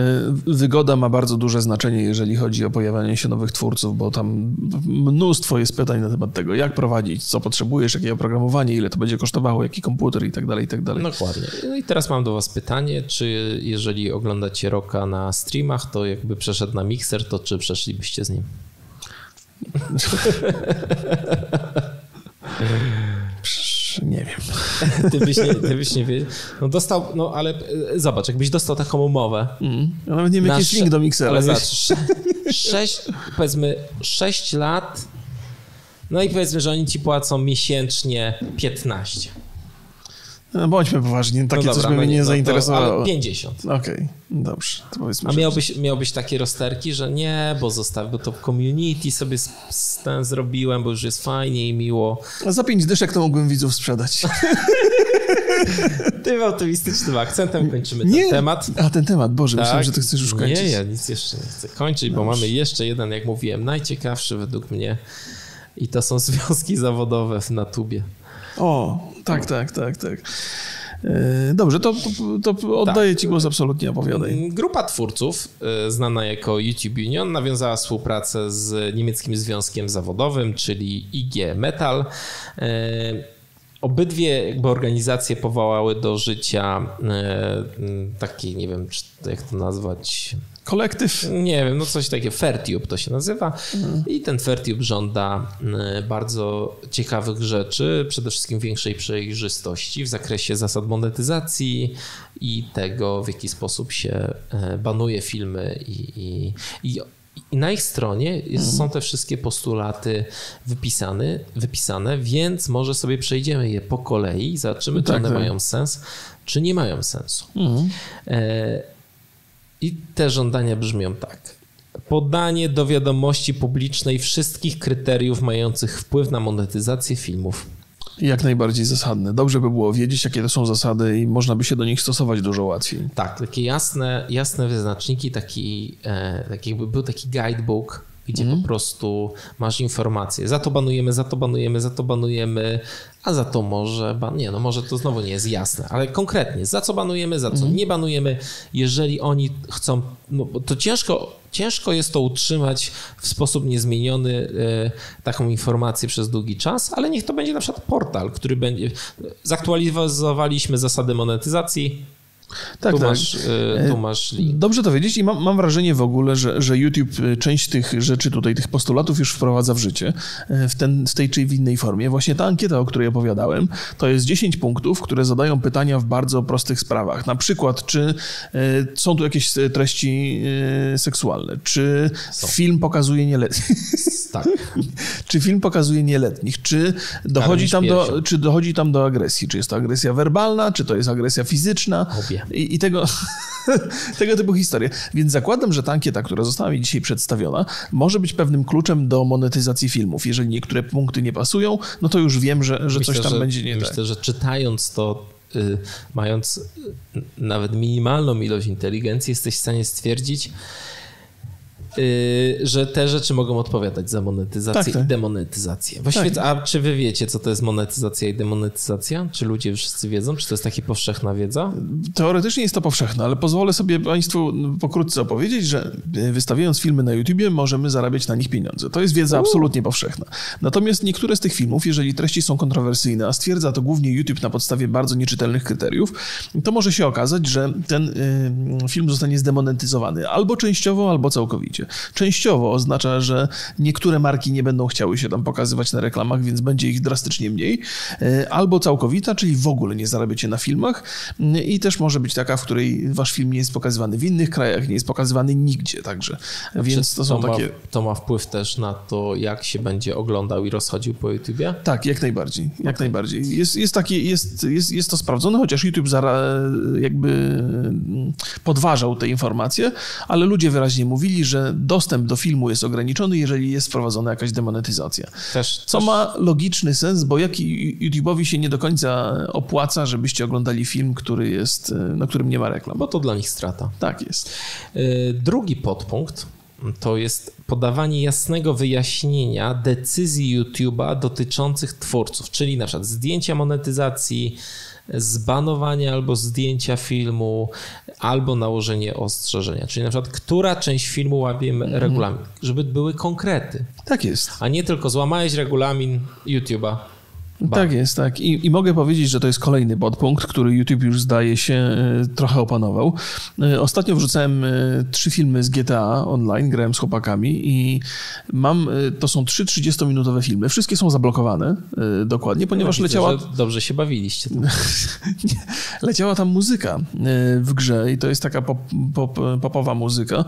wygoda ma bardzo duże znaczenie, jeżeli chodzi o pojawianie się nowych twórców, bo tam mnóstwo jest pytań na temat tego, jak prowadzić, co potrzebujesz, jakie oprogramowanie, ile to będzie kosztowało, jaki komputer i tak dalej, i tak dalej. Dokładnie. No i teraz mam do Was pytanie, czy jeżeli oglądacie Roka na streamach, to jakby przeszedł na mikser, to czy przeszlibyście z nim? Nie wiem. Ty byś nie, ty byś nie wiedział. No dostał, no ale e, zobacz, jakbyś dostał taką umowę. Mm. Ja nawet nie wiem, jaki link do miksera. Ale zobacz, sze, sześć, powiedzmy 6 lat, no i powiedzmy, że oni ci płacą miesięcznie 15. No, bądźmy poważni, takie no coś dobra, by no mnie nie no to- zainteresowało. Ale 50. Okej, dobrze. To powiedzmy, A miałbyś, miałbyś takie rozterki, że nie, bo zostaw, bo to w community sobie ten zrobiłem, bo już jest fajnie i miło. A Za pięć dyszek to mógłbym widzów sprzedać. Tym optymistycznym akcentem kończymy Nie. ten temat. A ten temat, Boże, myślałem, Tak. że to chcesz już kończyć. Nie, ja nic jeszcze nie chcę kończyć, bo mamy jeszcze jeden, jak mówiłem, najciekawszy według mnie i to są związki zawodowe w- na tubie. O, tak, tak, tak, tak. E, Dobrze, to, to, to oddaję ci głos absolutnie, opowiadaj. Grupa twórców, y, znana jako YouTube Union, nawiązała współpracę z niemieckim związkiem zawodowym, czyli IG Metal. Y, Obydwie jakby organizacje powołały do życia taki, nie wiem, jak to nazwać, Kolektyw. nie wiem, no coś takiego, Fairtube to się nazywa. I ten Fairtube żąda y, bardzo ciekawych rzeczy, przede wszystkim większej przejrzystości w zakresie zasad monetyzacji i tego, w jaki sposób się y, banuje filmy i, i, i i na ich stronie jest, są te wszystkie postulaty wypisane, wypisane, więc może sobie przejdziemy je po kolei i zobaczymy, czy Tak, one tak. mają sens, czy nie mają sensu. Mhm. E, I te żądania brzmią tak. Podanie do wiadomości publicznej wszystkich kryteriów mających wpływ na monetyzację filmów. Jak najbardziej zasadne. Dobrze by było wiedzieć, jakie to są zasady i można by się do nich stosować dużo łatwiej. Tak, takie jasne, jasne wyznaczniki, taki, e, tak jakby był taki guidebook, gdzie po prostu masz informacje. Za to banujemy, za to banujemy, za to banujemy, a za to może, ban... nie no może to znowu nie jest jasne, ale konkretnie, za co banujemy, za co nie banujemy, jeżeli oni chcą, no to ciężko, ciężko jest to utrzymać w sposób niezmieniony, e, taką informację przez długi czas, ale niech to będzie na przykład portal, który będzie, zaktualizowaliśmy zasady monetyzacji, Tak, tu, tak. masz, e, tu masz link. Dobrze to wiedzieć i mam, mam wrażenie w ogóle, że, że YouTube y, część tych rzeczy tutaj, tych postulatów już wprowadza w życie y, w, ten, w tej czy w innej formie. Właśnie ta ankieta, o której opowiadałem, to jest 10 punktów, które zadają pytania w bardzo prostych sprawach. Na przykład, czy y, są tu jakieś y, treści y, seksualne, czy film pokazuje nieletnich, Tak. czy film pokazuje nieletnich, czy dochodzi, tam do, czy dochodzi tam do agresji, czy jest to agresja werbalna, czy to jest agresja fizyczna Obie. I, i tego, tego typu historie. Więc zakładam, że ta ankieta, która została mi dzisiaj przedstawiona, może być pewnym kluczem do monetyzacji filmów. Jeżeli niektóre punkty nie pasują, no to już wiem, że, że coś tam że, będzie nie Myślę, tak. że czytając to, y, mając y, nawet minimalną ilość inteligencji, jesteś w stanie stwierdzić, że te rzeczy mogą odpowiadać za monetyzację Tak, tak. i demonetyzację. Właściwie, Tak. a czy wy wiecie, co to jest monetyzacja i demonetyzacja? Czy ludzie wszyscy wiedzą? Czy to jest taka powszechna wiedza? Teoretycznie jest to powszechne, ale pozwolę sobie Państwu pokrótce opowiedzieć, że wystawiając filmy na YouTubie, możemy zarabiać na nich pieniądze. To jest wiedza absolutnie powszechna. Natomiast niektóre z tych filmów, jeżeli treści są kontrowersyjne, a stwierdza to głównie YouTube na podstawie bardzo nieczytelnych kryteriów, to może się okazać, że ten y, film zostanie zdemonetyzowany albo częściowo, albo całkowicie. Częściowo oznacza, że niektóre marki nie będą chciały się tam pokazywać na reklamach, więc będzie ich drastycznie mniej, y, albo całkowita, czyli w ogóle nie zarabiacie na filmach y, i też może być taka, w której wasz film nie jest pokazywany w innych krajach, nie jest pokazywany nigdzie, także. Więc to są ma, takie... to ma wpływ też na to, jak się będzie oglądał i rozchodził po YouTubie? Tak, jak najbardziej, jak najbardziej. Jest, jest, takie, jest, jest, jest to sprawdzone, chociaż YouTube zara, jakby mm, podważał te informacje, ale ludzie wyraźnie mówili, że dostęp do filmu jest ograniczony, jeżeli jest wprowadzona jakaś demonetyzacja. Też, Co też... ma logiczny sens, bo jak YouTube'owi się nie do końca opłaca, żebyście oglądali film, który jest, na którym nie ma reklam. Bo to dla nich strata. Tak jest. Y, Drugi podpunkt to jest podawanie jasnego wyjaśnienia decyzji YouTube'a dotyczących twórców, czyli na przykład zdjęcia monetyzacji, zbanowania albo zdjęcia filmu, albo nałożenie ostrzeżenia. Czyli na przykład, która część filmu łapie regulamin, żeby były konkrety, Tak jest. a nie tylko złamałeś regulamin YouTube'a. Tak jest, tak. I, I, mogę powiedzieć, że to jest kolejny podpunkt, który YouTube już zdaje się e, trochę opanował. E, ostatnio wrzucałem e, trzy filmy z GTA online, grałem z chłopakami i mam, to są trzy 30-minutowe filmy. Wszystkie są zablokowane dokładnie, ponieważ no, leciała... dobrze się bawiliście. leciała tam muzyka w grze i to jest taka pop, pop, popowa muzyka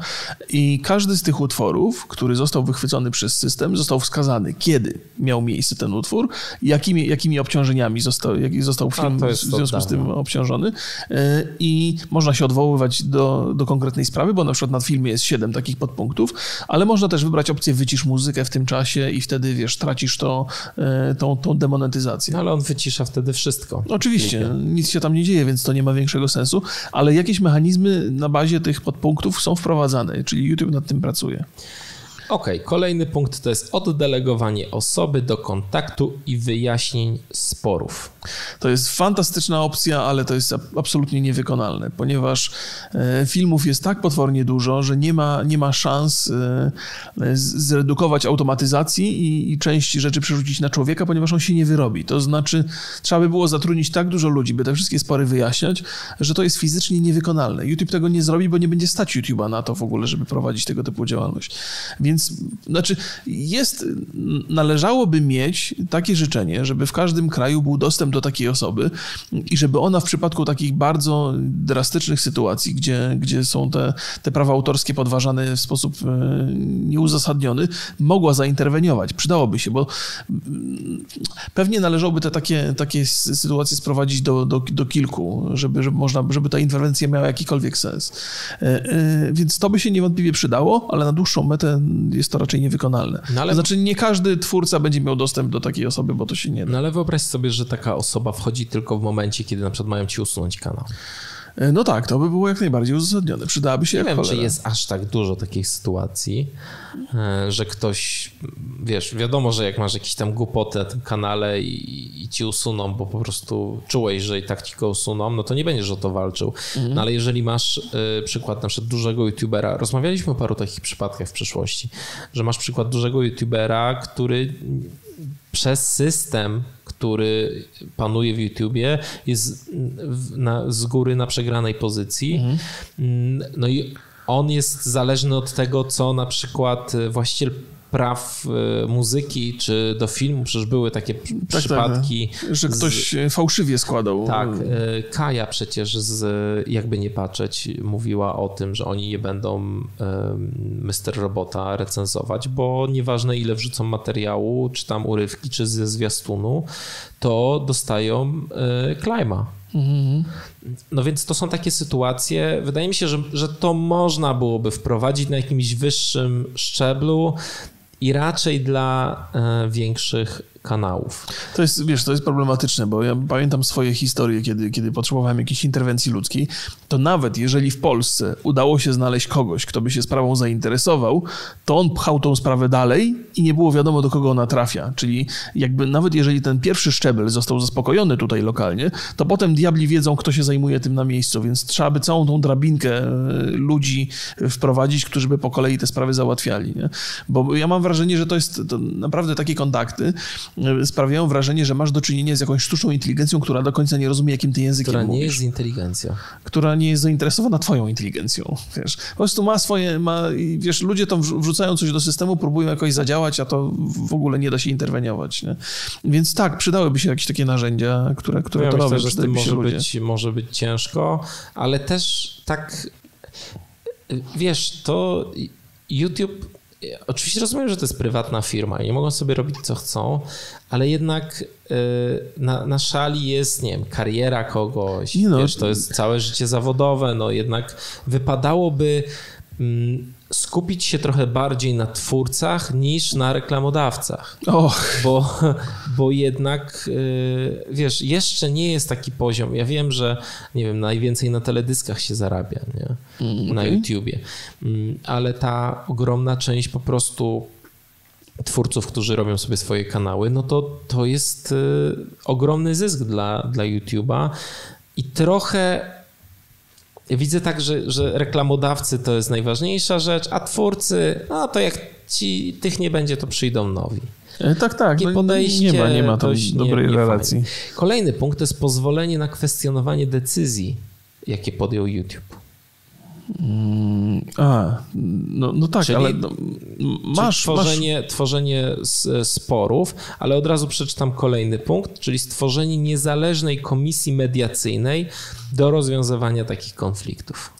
i każdy z tych utworów, który został wychwycony przez system, został wskazany, kiedy miał miejsce ten utwór, jakimi, jakimi obciążeniami został, jak został film w związku z tym obciążony e, i można się odwoływać do, do konkretnej sprawy, bo na przykład na filmie jest siedem takich podpunktów, ale można też wybrać opcję wycisz muzykę w tym czasie i wtedy, wiesz, tracisz to, e, tą, tą demonetyzację. No ale on wycisza wtedy wszystko. Oczywiście, nic się tam nie dzieje, więc to nie ma większego sensu, ale jakieś mechanizmy na bazie tych podpunktów są wprowadzane, czyli YouTube nad tym pracuje. Ok, kolejny punkt to jest oddelegowanie osoby do kontaktu i wyjaśnień sporów. To jest fantastyczna opcja, ale to jest absolutnie niewykonalne, ponieważ e, filmów jest tak potwornie dużo, że nie ma, nie ma szans e, zredukować automatyzacji i, i część rzeczy przerzucić na człowieka, ponieważ on się nie wyrobi. To znaczy, trzeba by było zatrudnić tak dużo ludzi, by te wszystkie spory wyjaśniać, że to jest fizycznie niewykonalne. YouTube tego nie zrobi, bo nie będzie stać YouTube'a na to w ogóle, żeby prowadzić tego typu działalność. Więc, znaczy, jest, należałoby mieć takie życzenie, żeby w każdym kraju był dostęp do takiej osoby i żeby ona w przypadku takich bardzo drastycznych sytuacji, gdzie, gdzie są te, te prawa autorskie podważane w sposób e, nieuzasadniony, mogła zainterweniować. Przydałoby się, bo pewnie należałoby te takie, takie sytuacje sprowadzić do, do, do kilku, żeby, żeby, można, żeby ta interwencja miała jakikolwiek sens. E, e, więc to by się niewątpliwie przydało, ale na dłuższą metę jest to raczej niewykonalne. No ale... To znaczy nie każdy twórca będzie miał dostęp do takiej osoby, bo to się nie da. No ale wyobraź sobie, że taka osoba osoba wchodzi tylko w momencie, kiedy na przykład mają ci usunąć kanał. E, no tak, to by było jak najbardziej uzasadnione. Przydałaby się Nie wiem, cholera. czy jest aż tak dużo takich sytuacji, e, że ktoś, wiesz, wiadomo, że jak masz jakieś tam głupoty na tym kanale i, i, ci usuną, bo po prostu czułeś, że i tak ci go usuną, no to nie będziesz o to walczył. Mhm. No ale jeżeli masz y, przykład na przykład dużego youtubera, rozmawialiśmy o paru takich przypadkach w przeszłości, że masz przykład dużego youtubera, który przez system, który panuje w YouTubie, jest na, z góry na przegranej pozycji. Mhm. No i on jest zależny od tego, co na przykład właściciel praw e, muzyki czy do filmu, przecież były takie tak, tak przypadki. Tak, że ktoś z... fałszywie składał. Tak, e, Kaja przecież z jakby nie patrzeć mówiła o tym, że oni nie będą Mr. Robota recenzować, bo nieważne ile wrzucą materiału, czy tam urywki, czy ze zwiastunu, to dostają klejma. Mhm. No więc to są takie sytuacje. Wydaje mi się, że, że to można byłoby wprowadzić na jakimś wyższym szczeblu i raczej dla e, większych kanałów. To jest, wiesz, to jest problematyczne, bo ja pamiętam swoje historie, kiedy, kiedy potrzebowałem jakiejś interwencji ludzkiej, to nawet jeżeli w Polsce udało się znaleźć kogoś, kto by się sprawą zainteresował, to on pchał tą sprawę dalej i nie było wiadomo, do kogo ona trafia. Czyli jakby nawet jeżeli ten pierwszy szczebel został zaspokojony tutaj lokalnie, to potem diabli wiedzą, kto się zajmuje tym na miejscu, więc trzeba by całą tą drabinkę e, ludzi wprowadzić, którzy by po kolei te sprawy załatwiali. Nie? Bo ja mam wrażenie, że to jest to naprawdę takie kontakty, sprawiają wrażenie, że masz do czynienia z jakąś sztuczną inteligencją, która do końca nie rozumie, jakim ty językiem która mówisz. Która nie jest inteligencja. Która nie jest zainteresowana twoją inteligencją, wiesz. Po prostu ma swoje, ma, wiesz, ludzie tam wrzucają coś do systemu, próbują jakoś zadziałać, a to w ogóle nie da się interweniować, nie? Więc tak, przydałyby się jakieś takie narzędzia, które, które ja to myślę, robią. że z tym może być, może być ciężko, ale też tak, wiesz, to YouTube Oczywiście rozumiem, że to jest prywatna firma i nie mogą sobie robić co chcą, ale jednak y, na, na szali jest, nie wiem, kariera kogoś, no. wiesz, to jest całe życie zawodowe, no jednak wypadałoby mm, skupić się trochę bardziej na twórcach niż na reklamodawcach. Och. Bo, bo jednak, y, wiesz, jeszcze nie jest taki poziom. Ja wiem, że, nie wiem, najwięcej na teledyskach się zarabia, nie? Mm, na YouTubie. Mm, ale ta ogromna część po prostu twórców, którzy robią sobie swoje kanały, no to to jest y, ogromny zysk dla, dla YouTube'a i trochę widzę tak, że, że reklamodawcy to jest najważniejsza rzecz, a twórcy, no to jak ci tych nie będzie, to przyjdą nowi. E, tak, tak. Takie no, podejście nie ma, nie ma dość dobrej nie- nie relacji. fajne. Kolejny punkt to jest pozwolenie na kwestionowanie decyzji, jakie podjął YouTube. Mm, A, no, no tak, Czyli- ale no, masz, masz tworzenie, tworzenie s- sporów, ale od razu przeczytam kolejny punkt, czyli stworzenie niezależnej komisji mediacyjnej do rozwiązywania takich konfliktów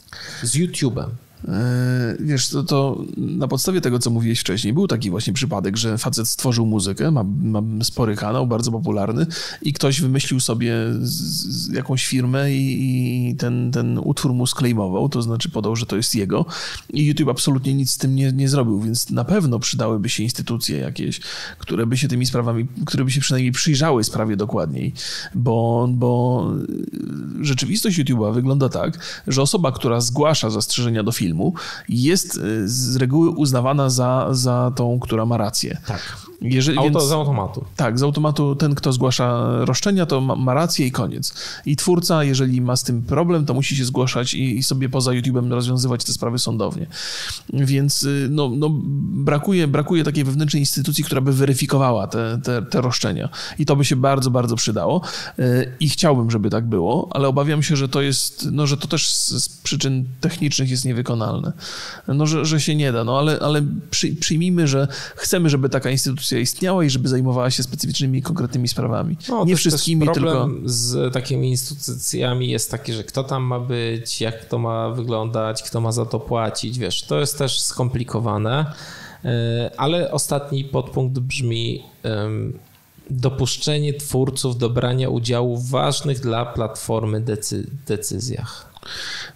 z YouTube'em. E, Wiesz, to, to na podstawie tego, co mówiłeś wcześniej, był taki właśnie przypadek, że facet stworzył muzykę, ma, ma spory kanał, bardzo popularny i ktoś wymyślił sobie z, z jakąś firmę i, i ten, ten utwór mu sklejmował, to znaczy podał, że to jest jego i YouTube absolutnie nic z tym nie, nie zrobił, więc na pewno przydałyby się instytucje jakieś, które by się tymi sprawami, które by się przynajmniej przyjrzały sprawie dokładniej, bo, bo rzeczywistość YouTube'a wygląda tak, że osoba, która zgłasza zastrzeżenia do filmu, jest y, z reguły uznawana za, za tą, która ma rację. Tak. Jeżeli, Auto więc, z automatu. tak, z automatu ten, kto zgłasza roszczenia, to ma, ma rację i koniec. I twórca, jeżeli ma z tym problem, to musi się zgłaszać i, i sobie poza YouTube'em rozwiązywać te sprawy sądownie. Więc y, no, no, brakuje, brakuje takiej wewnętrznej instytucji, która by weryfikowała te, te, te roszczenia. I to by się bardzo, bardzo przydało. Y, I chciałbym, żeby tak było, ale obawiam się, że to jest, no, że to też z, z przyczyn technicznych jest niewykonalne. No, że, że się nie da, no ale, ale przy, przyjmijmy, że chcemy, żeby taka instytucja istniała i żeby zajmowała się specyficznymi, konkretnymi sprawami. No, nie też- wszystkimi, też tylko... problem z takimi instytucjami jest taki, że kto tam ma być, jak to ma wyglądać, kto ma za to płacić, wiesz, to jest też skomplikowane, E, ale ostatni podpunkt brzmi dopuszczenie twórców do brania udziału w ważnych dla platformy decy- decyzjach.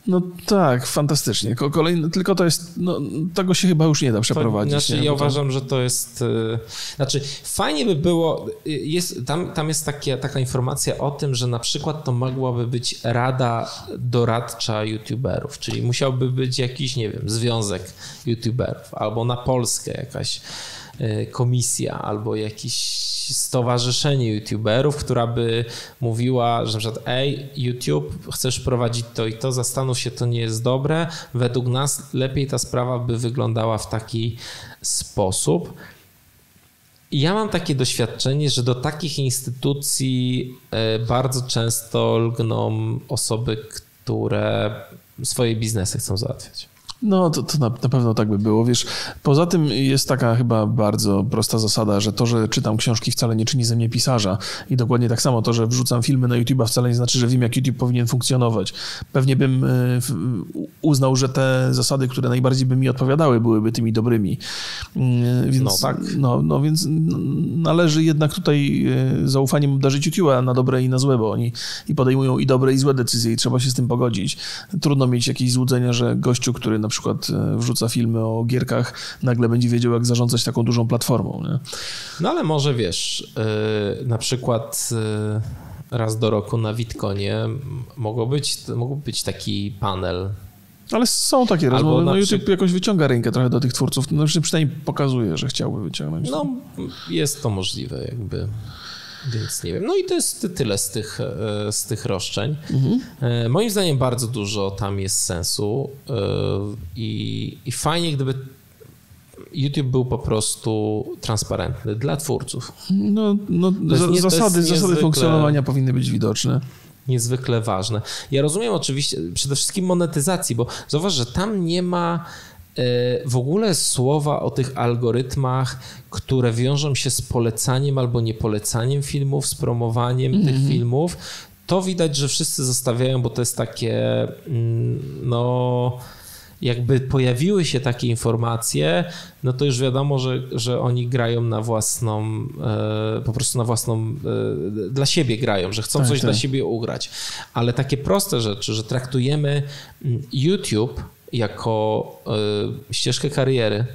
No tak, fantastycznie. Ko- Kolejny, tylko to jest, no, tego się chyba już nie da To, przeprowadzić. znaczy, nie? ja to- uważam, że to jest. e, Znaczy, fajnie by było. e, Jest, tam, tam jest takie, taka informacja o tym, że na przykład to mogłaby być rada doradcza YouTuberów, czyli musiałby być jakiś, nie wiem, związek YouTuberów, albo na Polskę jakaś komisja, albo jakieś stowarzyszenie YouTuberów, która by mówiła, że na przykład, ej, YouTube, chcesz prowadzić to i to, zastanów się, to nie jest dobre. Według nas lepiej ta sprawa by wyglądała w taki sposób. Ja mam takie doświadczenie, że do takich instytucji e, bardzo często lgną osoby, które swoje biznesy chcą załatwiać. No, to, to na, na pewno tak by było. Wiesz, poza tym jest taka chyba bardzo prosta zasada, że to, że czytam książki wcale nie czyni ze mnie pisarza. I dokładnie tak samo to, że wrzucam filmy na YouTube'a wcale nie znaczy, że wiem, jak YouTube powinien funkcjonować. Pewnie bym w- uznał, że te zasady, które najbardziej by mi odpowiadały, byłyby tymi dobrymi. Y, Więc, No tak. No, no więc należy jednak tutaj y, zaufaniem obdarzyć YouTube'a na dobre i na złe, bo oni i podejmują i dobre i złe decyzje i trzeba się z tym pogodzić. Trudno mieć jakieś złudzenia, że gościu, który na przykład e, wrzuca filmy o gierkach, nagle będzie wiedział, jak zarządzać taką dużą platformą. Nie? No ale może wiesz, yy, na przykład yy, raz do roku na Witkonie mogło być, mógł być taki panel. Ale są takie Albo rozmowy. na No przy- YouTube jakoś wyciąga rękę trochę do tych twórców. No, przynajmniej pokazuje, że chciałby wyciągnąć. No, jest to możliwe, jakby. Więc nie wiem. No i to jest tyle z tych, e, z tych roszczeń. E, Moim zdaniem bardzo dużo tam jest sensu e, i, i fajnie, gdyby YouTube był po prostu transparentny dla twórców. No, no, nie- zasady, zasady funkcjonowania powinny być widoczne. niezwykle ważne. Ja rozumiem oczywiście przede wszystkim monetyzacji, bo zauważ, że tam nie ma w ogóle słowa o tych algorytmach, które wiążą się z polecaniem albo niepolecaniem filmów, z promowaniem tych filmów. To widać, że wszyscy zostawiają, bo to jest takie, mm, no jakby pojawiły się takie informacje, no to już wiadomo, że, że oni grają na własną, e, po prostu na własną, e, dla siebie grają, że chcą Tak, coś tak. dla siebie ugrać. Ale takie proste rzeczy, że traktujemy mm, YouTube jako e, ścieżkę kariery,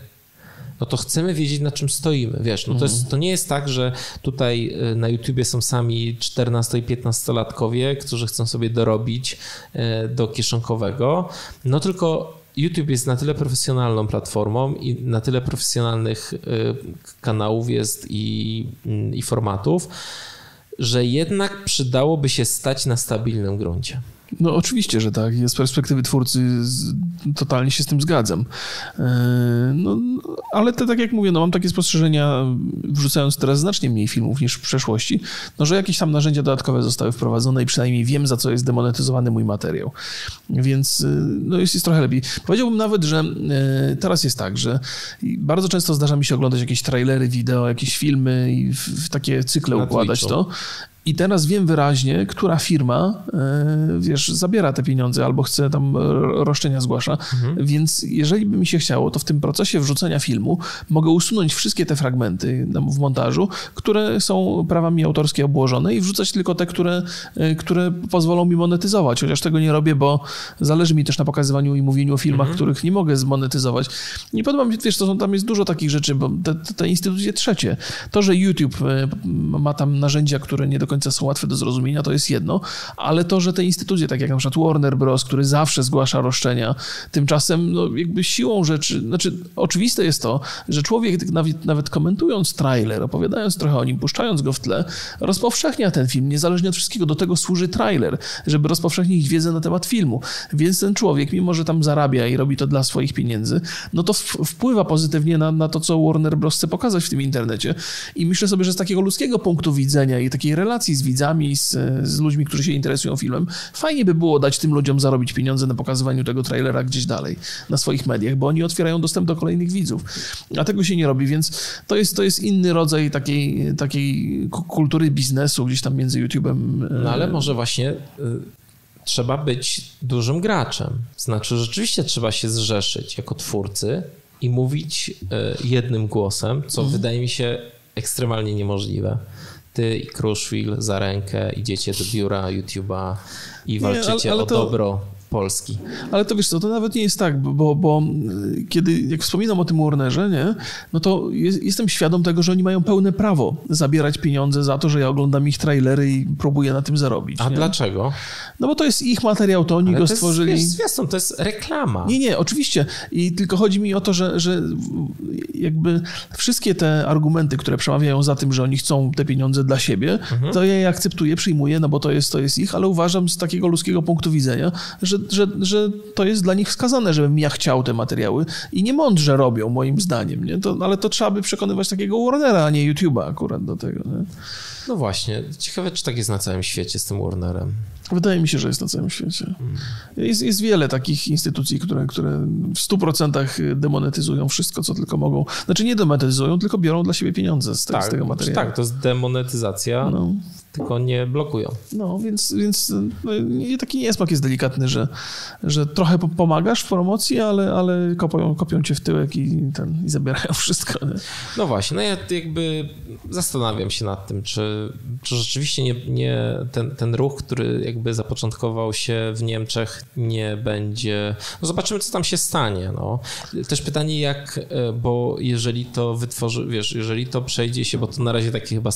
no to chcemy wiedzieć, na czym stoimy. Wiesz, no to, jest, to nie jest tak, że tutaj y, na YouTubie są sami 14 i 15-latkowie, którzy chcą sobie dorobić y, do kieszonkowego, no tylko YouTube jest na tyle profesjonalną platformą i na tyle profesjonalnych y, kanałów jest i, mm, i formatów, że jednak przydałoby się stać na stabilnym gruncie. No oczywiście, że tak. Ja z perspektywy twórcy z, totalnie się z tym zgadzam. E, no, ale te, tak jak mówię, no mam takie spostrzeżenia, wrzucając teraz znacznie mniej filmów niż w przeszłości, no że jakieś tam narzędzia dodatkowe zostały wprowadzone i przynajmniej wiem, za co jest demonetyzowany mój materiał. Więc e, no jest, jest trochę lepiej. Powiedziałbym nawet, że e, teraz jest tak, że bardzo często zdarza mi się oglądać jakieś trailery wideo, jakieś filmy i w, w takie cykle układać to. I teraz wiem wyraźnie, która firma, e, wiesz, zabiera te pieniądze albo chce tam roszczenia zgłasza. Mhm. Więc jeżeli by mi się chciało, to w tym procesie wrzucenia filmu mogę usunąć wszystkie te fragmenty w montażu, które są prawami autorskie obłożone i wrzucać tylko te, które, e, które pozwolą mi monetyzować. Chociaż tego nie robię, bo zależy mi też na pokazywaniu i mówieniu o filmach, mhm. których nie mogę zmonetyzować. Nie podoba mi się, wiesz, to są, tam jest dużo takich rzeczy, bo te, te instytucje trzecie. To, że YouTube e, ma tam narzędzia, które nie do końca końca są łatwe do zrozumienia, to jest jedno, ale to, że te instytucje, tak jak na przykład Warner Bros., który zawsze zgłasza roszczenia, tymczasem no, jakby siłą rzeczy, znaczy oczywiste jest to, że człowiek nawet, nawet komentując trailer, opowiadając trochę o nim, puszczając go w tle, rozpowszechnia ten film, niezależnie od wszystkiego. Do tego służy trailer, żeby rozpowszechnić wiedzę na temat filmu. Więc ten człowiek, mimo że tam zarabia i robi to dla swoich pieniędzy, no to wpływa pozytywnie na, na to, co Warner Bros. chce pokazać w tym internecie. I myślę sobie, że z takiego ludzkiego punktu widzenia i takiej relacji relacji z widzami, z, z ludźmi, którzy się interesują filmem, fajnie by było dać tym ludziom zarobić pieniądze na pokazywaniu tego trailera gdzieś dalej na swoich mediach, bo oni otwierają dostęp do kolejnych widzów. A tego się nie robi, więc to jest, to jest inny rodzaj takiej, takiej kultury biznesu gdzieś tam między YouTube'em. No ale może właśnie y, trzeba być dużym graczem. Znaczy, rzeczywiście trzeba się zrzeszyć jako twórcy i mówić y, jednym głosem, co mhm. wydaje mi się ekstremalnie niemożliwe ty i Kruszwil za rękę idziecie do biura YouTube'a i walczycie nie, ale, ale o to... dobro Polski. Ale to wiesz co, to nawet nie jest tak, bo, bo kiedy, jak wspominam o tym Warnerze, nie, no to jest, jestem świadom tego, że oni mają pełne prawo zabierać pieniądze za to, że ja oglądam ich trailery i próbuję na tym zarobić. A nie? dlaczego? No bo to jest ich materiał, to oni Ale go to stworzyli. Jest, zwiastun, to jest reklama. Nie, nie, oczywiście. I tylko chodzi mi o to, że, że jakby wszystkie te argumenty, które przemawiają za tym, że oni chcą te pieniądze dla siebie, mhm. to ja je akceptuję, przyjmuję, no bo to jest, to jest ich, ale uważam z takiego ludzkiego punktu widzenia, że że, że to jest dla nich wskazane, żebym ja chciał te materiały i nie mądrze robią, moim zdaniem, nie? To, ale to trzeba by przekonywać takiego Warnera, a nie YouTube'a akurat do tego, nie? No właśnie, ciekawe, czy tak jest na całym świecie z tym Warnerem. Wydaje mi się, że jest na całym świecie. Jest, jest wiele takich instytucji, które, które w 100% demonetyzują wszystko, co tylko mogą. Znaczy nie demonetyzują, tylko biorą dla siebie pieniądze z, te, tak, z tego materiału. Tak, to jest demonetyzacja. No tylko nie blokują. No, więc, więc no, taki niesmak jest delikatny, że, że trochę pomagasz w promocji, ale, ale kopią, kopią cię w tyłek i, ten, i zabierają wszystko. Nie? No właśnie, no ja jakby zastanawiam się nad tym, czy, czy rzeczywiście nie, nie ten, ten ruch, który jakby zapoczątkował się w Niemczech nie będzie... No zobaczymy, co tam się stanie. No. Też pytanie jak, e, bo jeżeli to wytworzy, wiesz, jeżeli to przejdzie się, bo to na razie takie chyba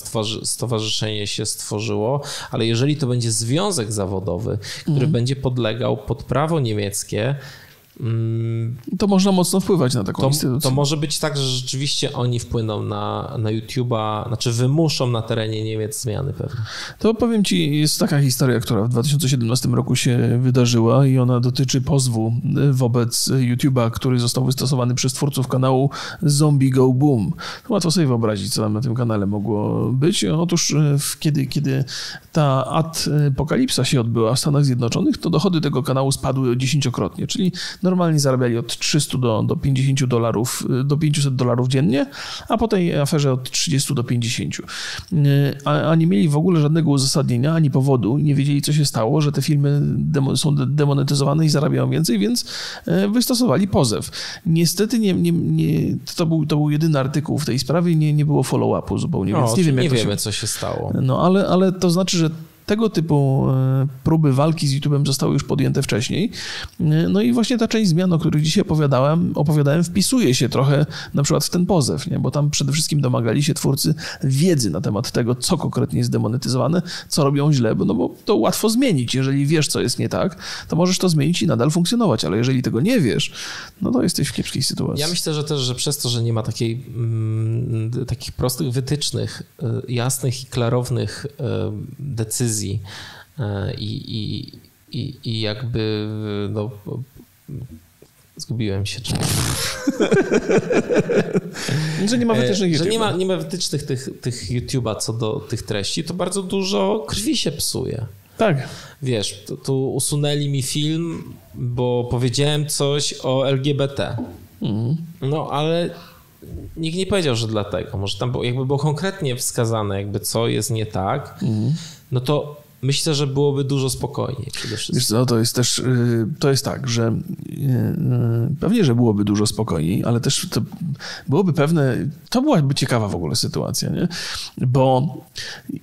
stowarzyszenie się stworzy stworzyło, ale jeżeli to będzie związek zawodowy, który mhm. będzie podlegał pod prawo niemieckie, to można mocno wpływać na taką to, instytucję. To może być tak, że rzeczywiście oni wpłyną na, na YouTube'a, znaczy wymuszą na terenie Niemiec zmiany pewne. To powiem ci, jest taka historia, która w 2017 roku się wydarzyła i ona dotyczy pozwu wobec YouTube'a, który został wystosowany przez twórców kanału Zombie Go Boom. Łatwo sobie wyobrazić, co tam na tym kanale mogło być. Otóż e, kiedy, kiedy ta apokalipsa się odbyła w Stanach Zjednoczonych, to dochody tego kanału spadły dziesięciokrotnie, czyli normalnie zarabiali od 300 do, do 50 dolarów, do 500 dolarów dziennie, a po tej aferze od 30 do 50. A, a nie mieli w ogóle żadnego uzasadnienia ani powodu, nie wiedzieli co się stało, że te filmy demo, są demonetyzowane i zarabiają więcej, więc e, wystosowali pozew. Niestety nie, nie, nie, to, był, to był jedyny artykuł w tej sprawie, nie, nie było follow-upu zupełnie, więc nie, wiem, nie wiemy, się... co się stało. No ale, ale to znaczy, że tego typu e, próby walki z YouTube'em zostały już podjęte wcześniej. E, no i właśnie ta część zmian, o których dzisiaj opowiadałem, opowiadałem wpisuje się trochę na przykład w ten pozew, nie? bo tam przede wszystkim domagali się twórcy wiedzy na temat tego, co konkretnie jest demonetyzowane, co robią źle, no bo to łatwo zmienić. Jeżeli wiesz, co jest nie tak, to możesz to zmienić i nadal funkcjonować, ale jeżeli tego nie wiesz, no to jesteś w kiepskiej sytuacji. Ja myślę, że też, że przez to, że nie ma takiej, mm, takich prostych wytycznych, y, jasnych i klarownych decyzji, decyzji e, i, i i, i jakby no, zgubiłem się. że nie ma wytycznych YouTube'a. Że nie ma, nie ma wytycznych tych, tych YouTube'a co do tych treści, to bardzo dużo krwi się psuje. Tak. Wiesz, tu, tu usunęli mi film, bo powiedziałem coś o LGBT. Mhm. No, ale nikt nie powiedział, że dlatego. Może tam było, jakby było konkretnie wskazane, jakby co jest nie tak, mhm. No to myślę, że byłoby dużo spokojniej przede wszystkim. Wiesz co, to jest też, y, to jest tak, że y, y, pewnie, że byłoby dużo spokojniej, ale też to byłoby pewne, to byłaby ciekawa w ogóle sytuacja, nie? Bo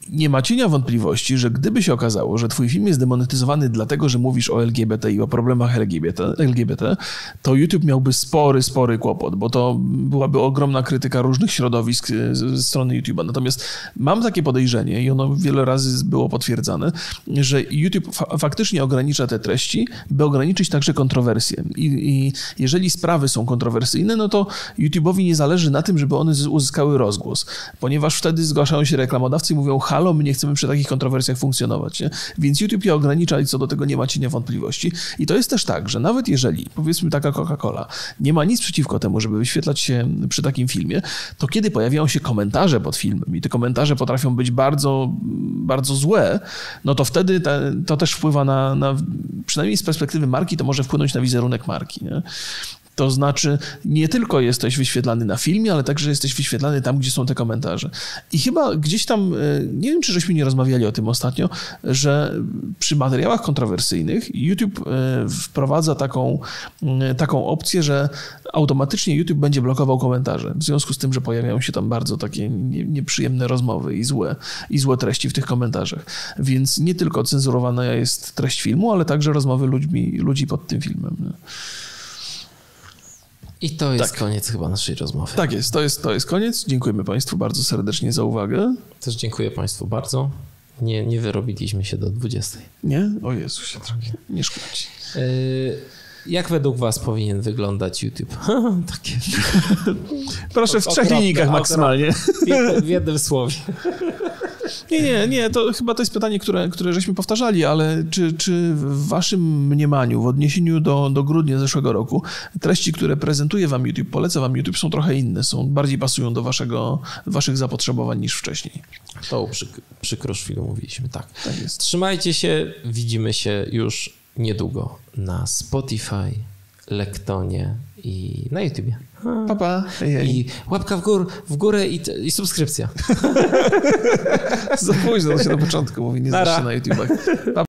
nie ma cienia wątpliwości, że gdyby się okazało, że twój film jest demonetyzowany dlatego, że mówisz o LGBT i o problemach LGBT, LGBT to YouTube miałby spory, spory kłopot, bo to byłaby ogromna krytyka różnych środowisk ze strony YouTube'a. Natomiast mam takie podejrzenie i ono wiele razy było potwierdzane, że YouTube fa faktycznie ogranicza te treści, by ograniczyć także kontrowersje. I, I, jeżeli sprawy są kontrowersyjne, no to YouTube'owi nie zależy na tym, żeby one uzyskały rozgłos, ponieważ wtedy zgłaszają się reklamodawcy i mówią, halo, my nie chcemy przy takich kontrowersjach funkcjonować. Nie? Więc YouTube je ogranicza i co do tego nie ma cienia wątpliwości. I to jest też tak, że nawet jeżeli, powiedzmy taka Coca-Cola, nie ma nic przeciwko temu, żeby wyświetlać się przy takim filmie, to kiedy pojawiają się komentarze pod filmem i te komentarze potrafią być bardzo, bardzo złe, no to wtedy te, to też wpływa na, na, przynajmniej z perspektywy marki, to może wpłynąć na wizerunek marki. Nie? To znaczy, nie tylko jesteś wyświetlany na filmie, ale także jesteś wyświetlany tam, gdzie są te komentarze. I chyba gdzieś tam, e, nie wiem, czy żeśmy nie rozmawiali o tym ostatnio, że przy materiałach kontrowersyjnych YouTube e, wprowadza taką, e, taką opcję, że automatycznie YouTube będzie blokował komentarze. W związku z tym, że pojawiają się tam bardzo takie nieprzyjemne rozmowy i złe, i złe treści w tych komentarzach. Więc nie tylko cenzurowana jest treść filmu, ale także rozmowy ludźmi, ludzi pod tym filmem. I to jest tak. koniec chyba naszej rozmowy. Tak jest to, jest, to jest koniec. Dziękujemy Państwu bardzo serdecznie za uwagę. Też dziękuję Państwu bardzo. Nie, nie wyrobiliśmy się do 20. Nie? O Jezusie, drogi. Nie szkodzi. Yy, jak według Was powinien wyglądać YouTube? Takie. Proszę w trzech linijkach maksymalnie. W jednym słowie. Nie, nie, nie, to chyba to jest pytanie, które, które żeśmy powtarzali, ale czy, czy w waszym mniemaniu, w odniesieniu do, do grudnia zeszłego roku, treści, które prezentuje wam YouTube, poleca wam YouTube, są trochę inne, są bardziej pasują do waszego, waszych zapotrzebowań niż wcześniej? To przy, przy chwilę mówiliśmy, tak. tak jest. Trzymajcie się, widzimy się już niedługo na Spotify, Lektonie i na YouTubie. Papa. I łapka w, gór, w górę i, i subskrypcja. Za późno, to się na początku mówi, nie znasz się na YouTubach.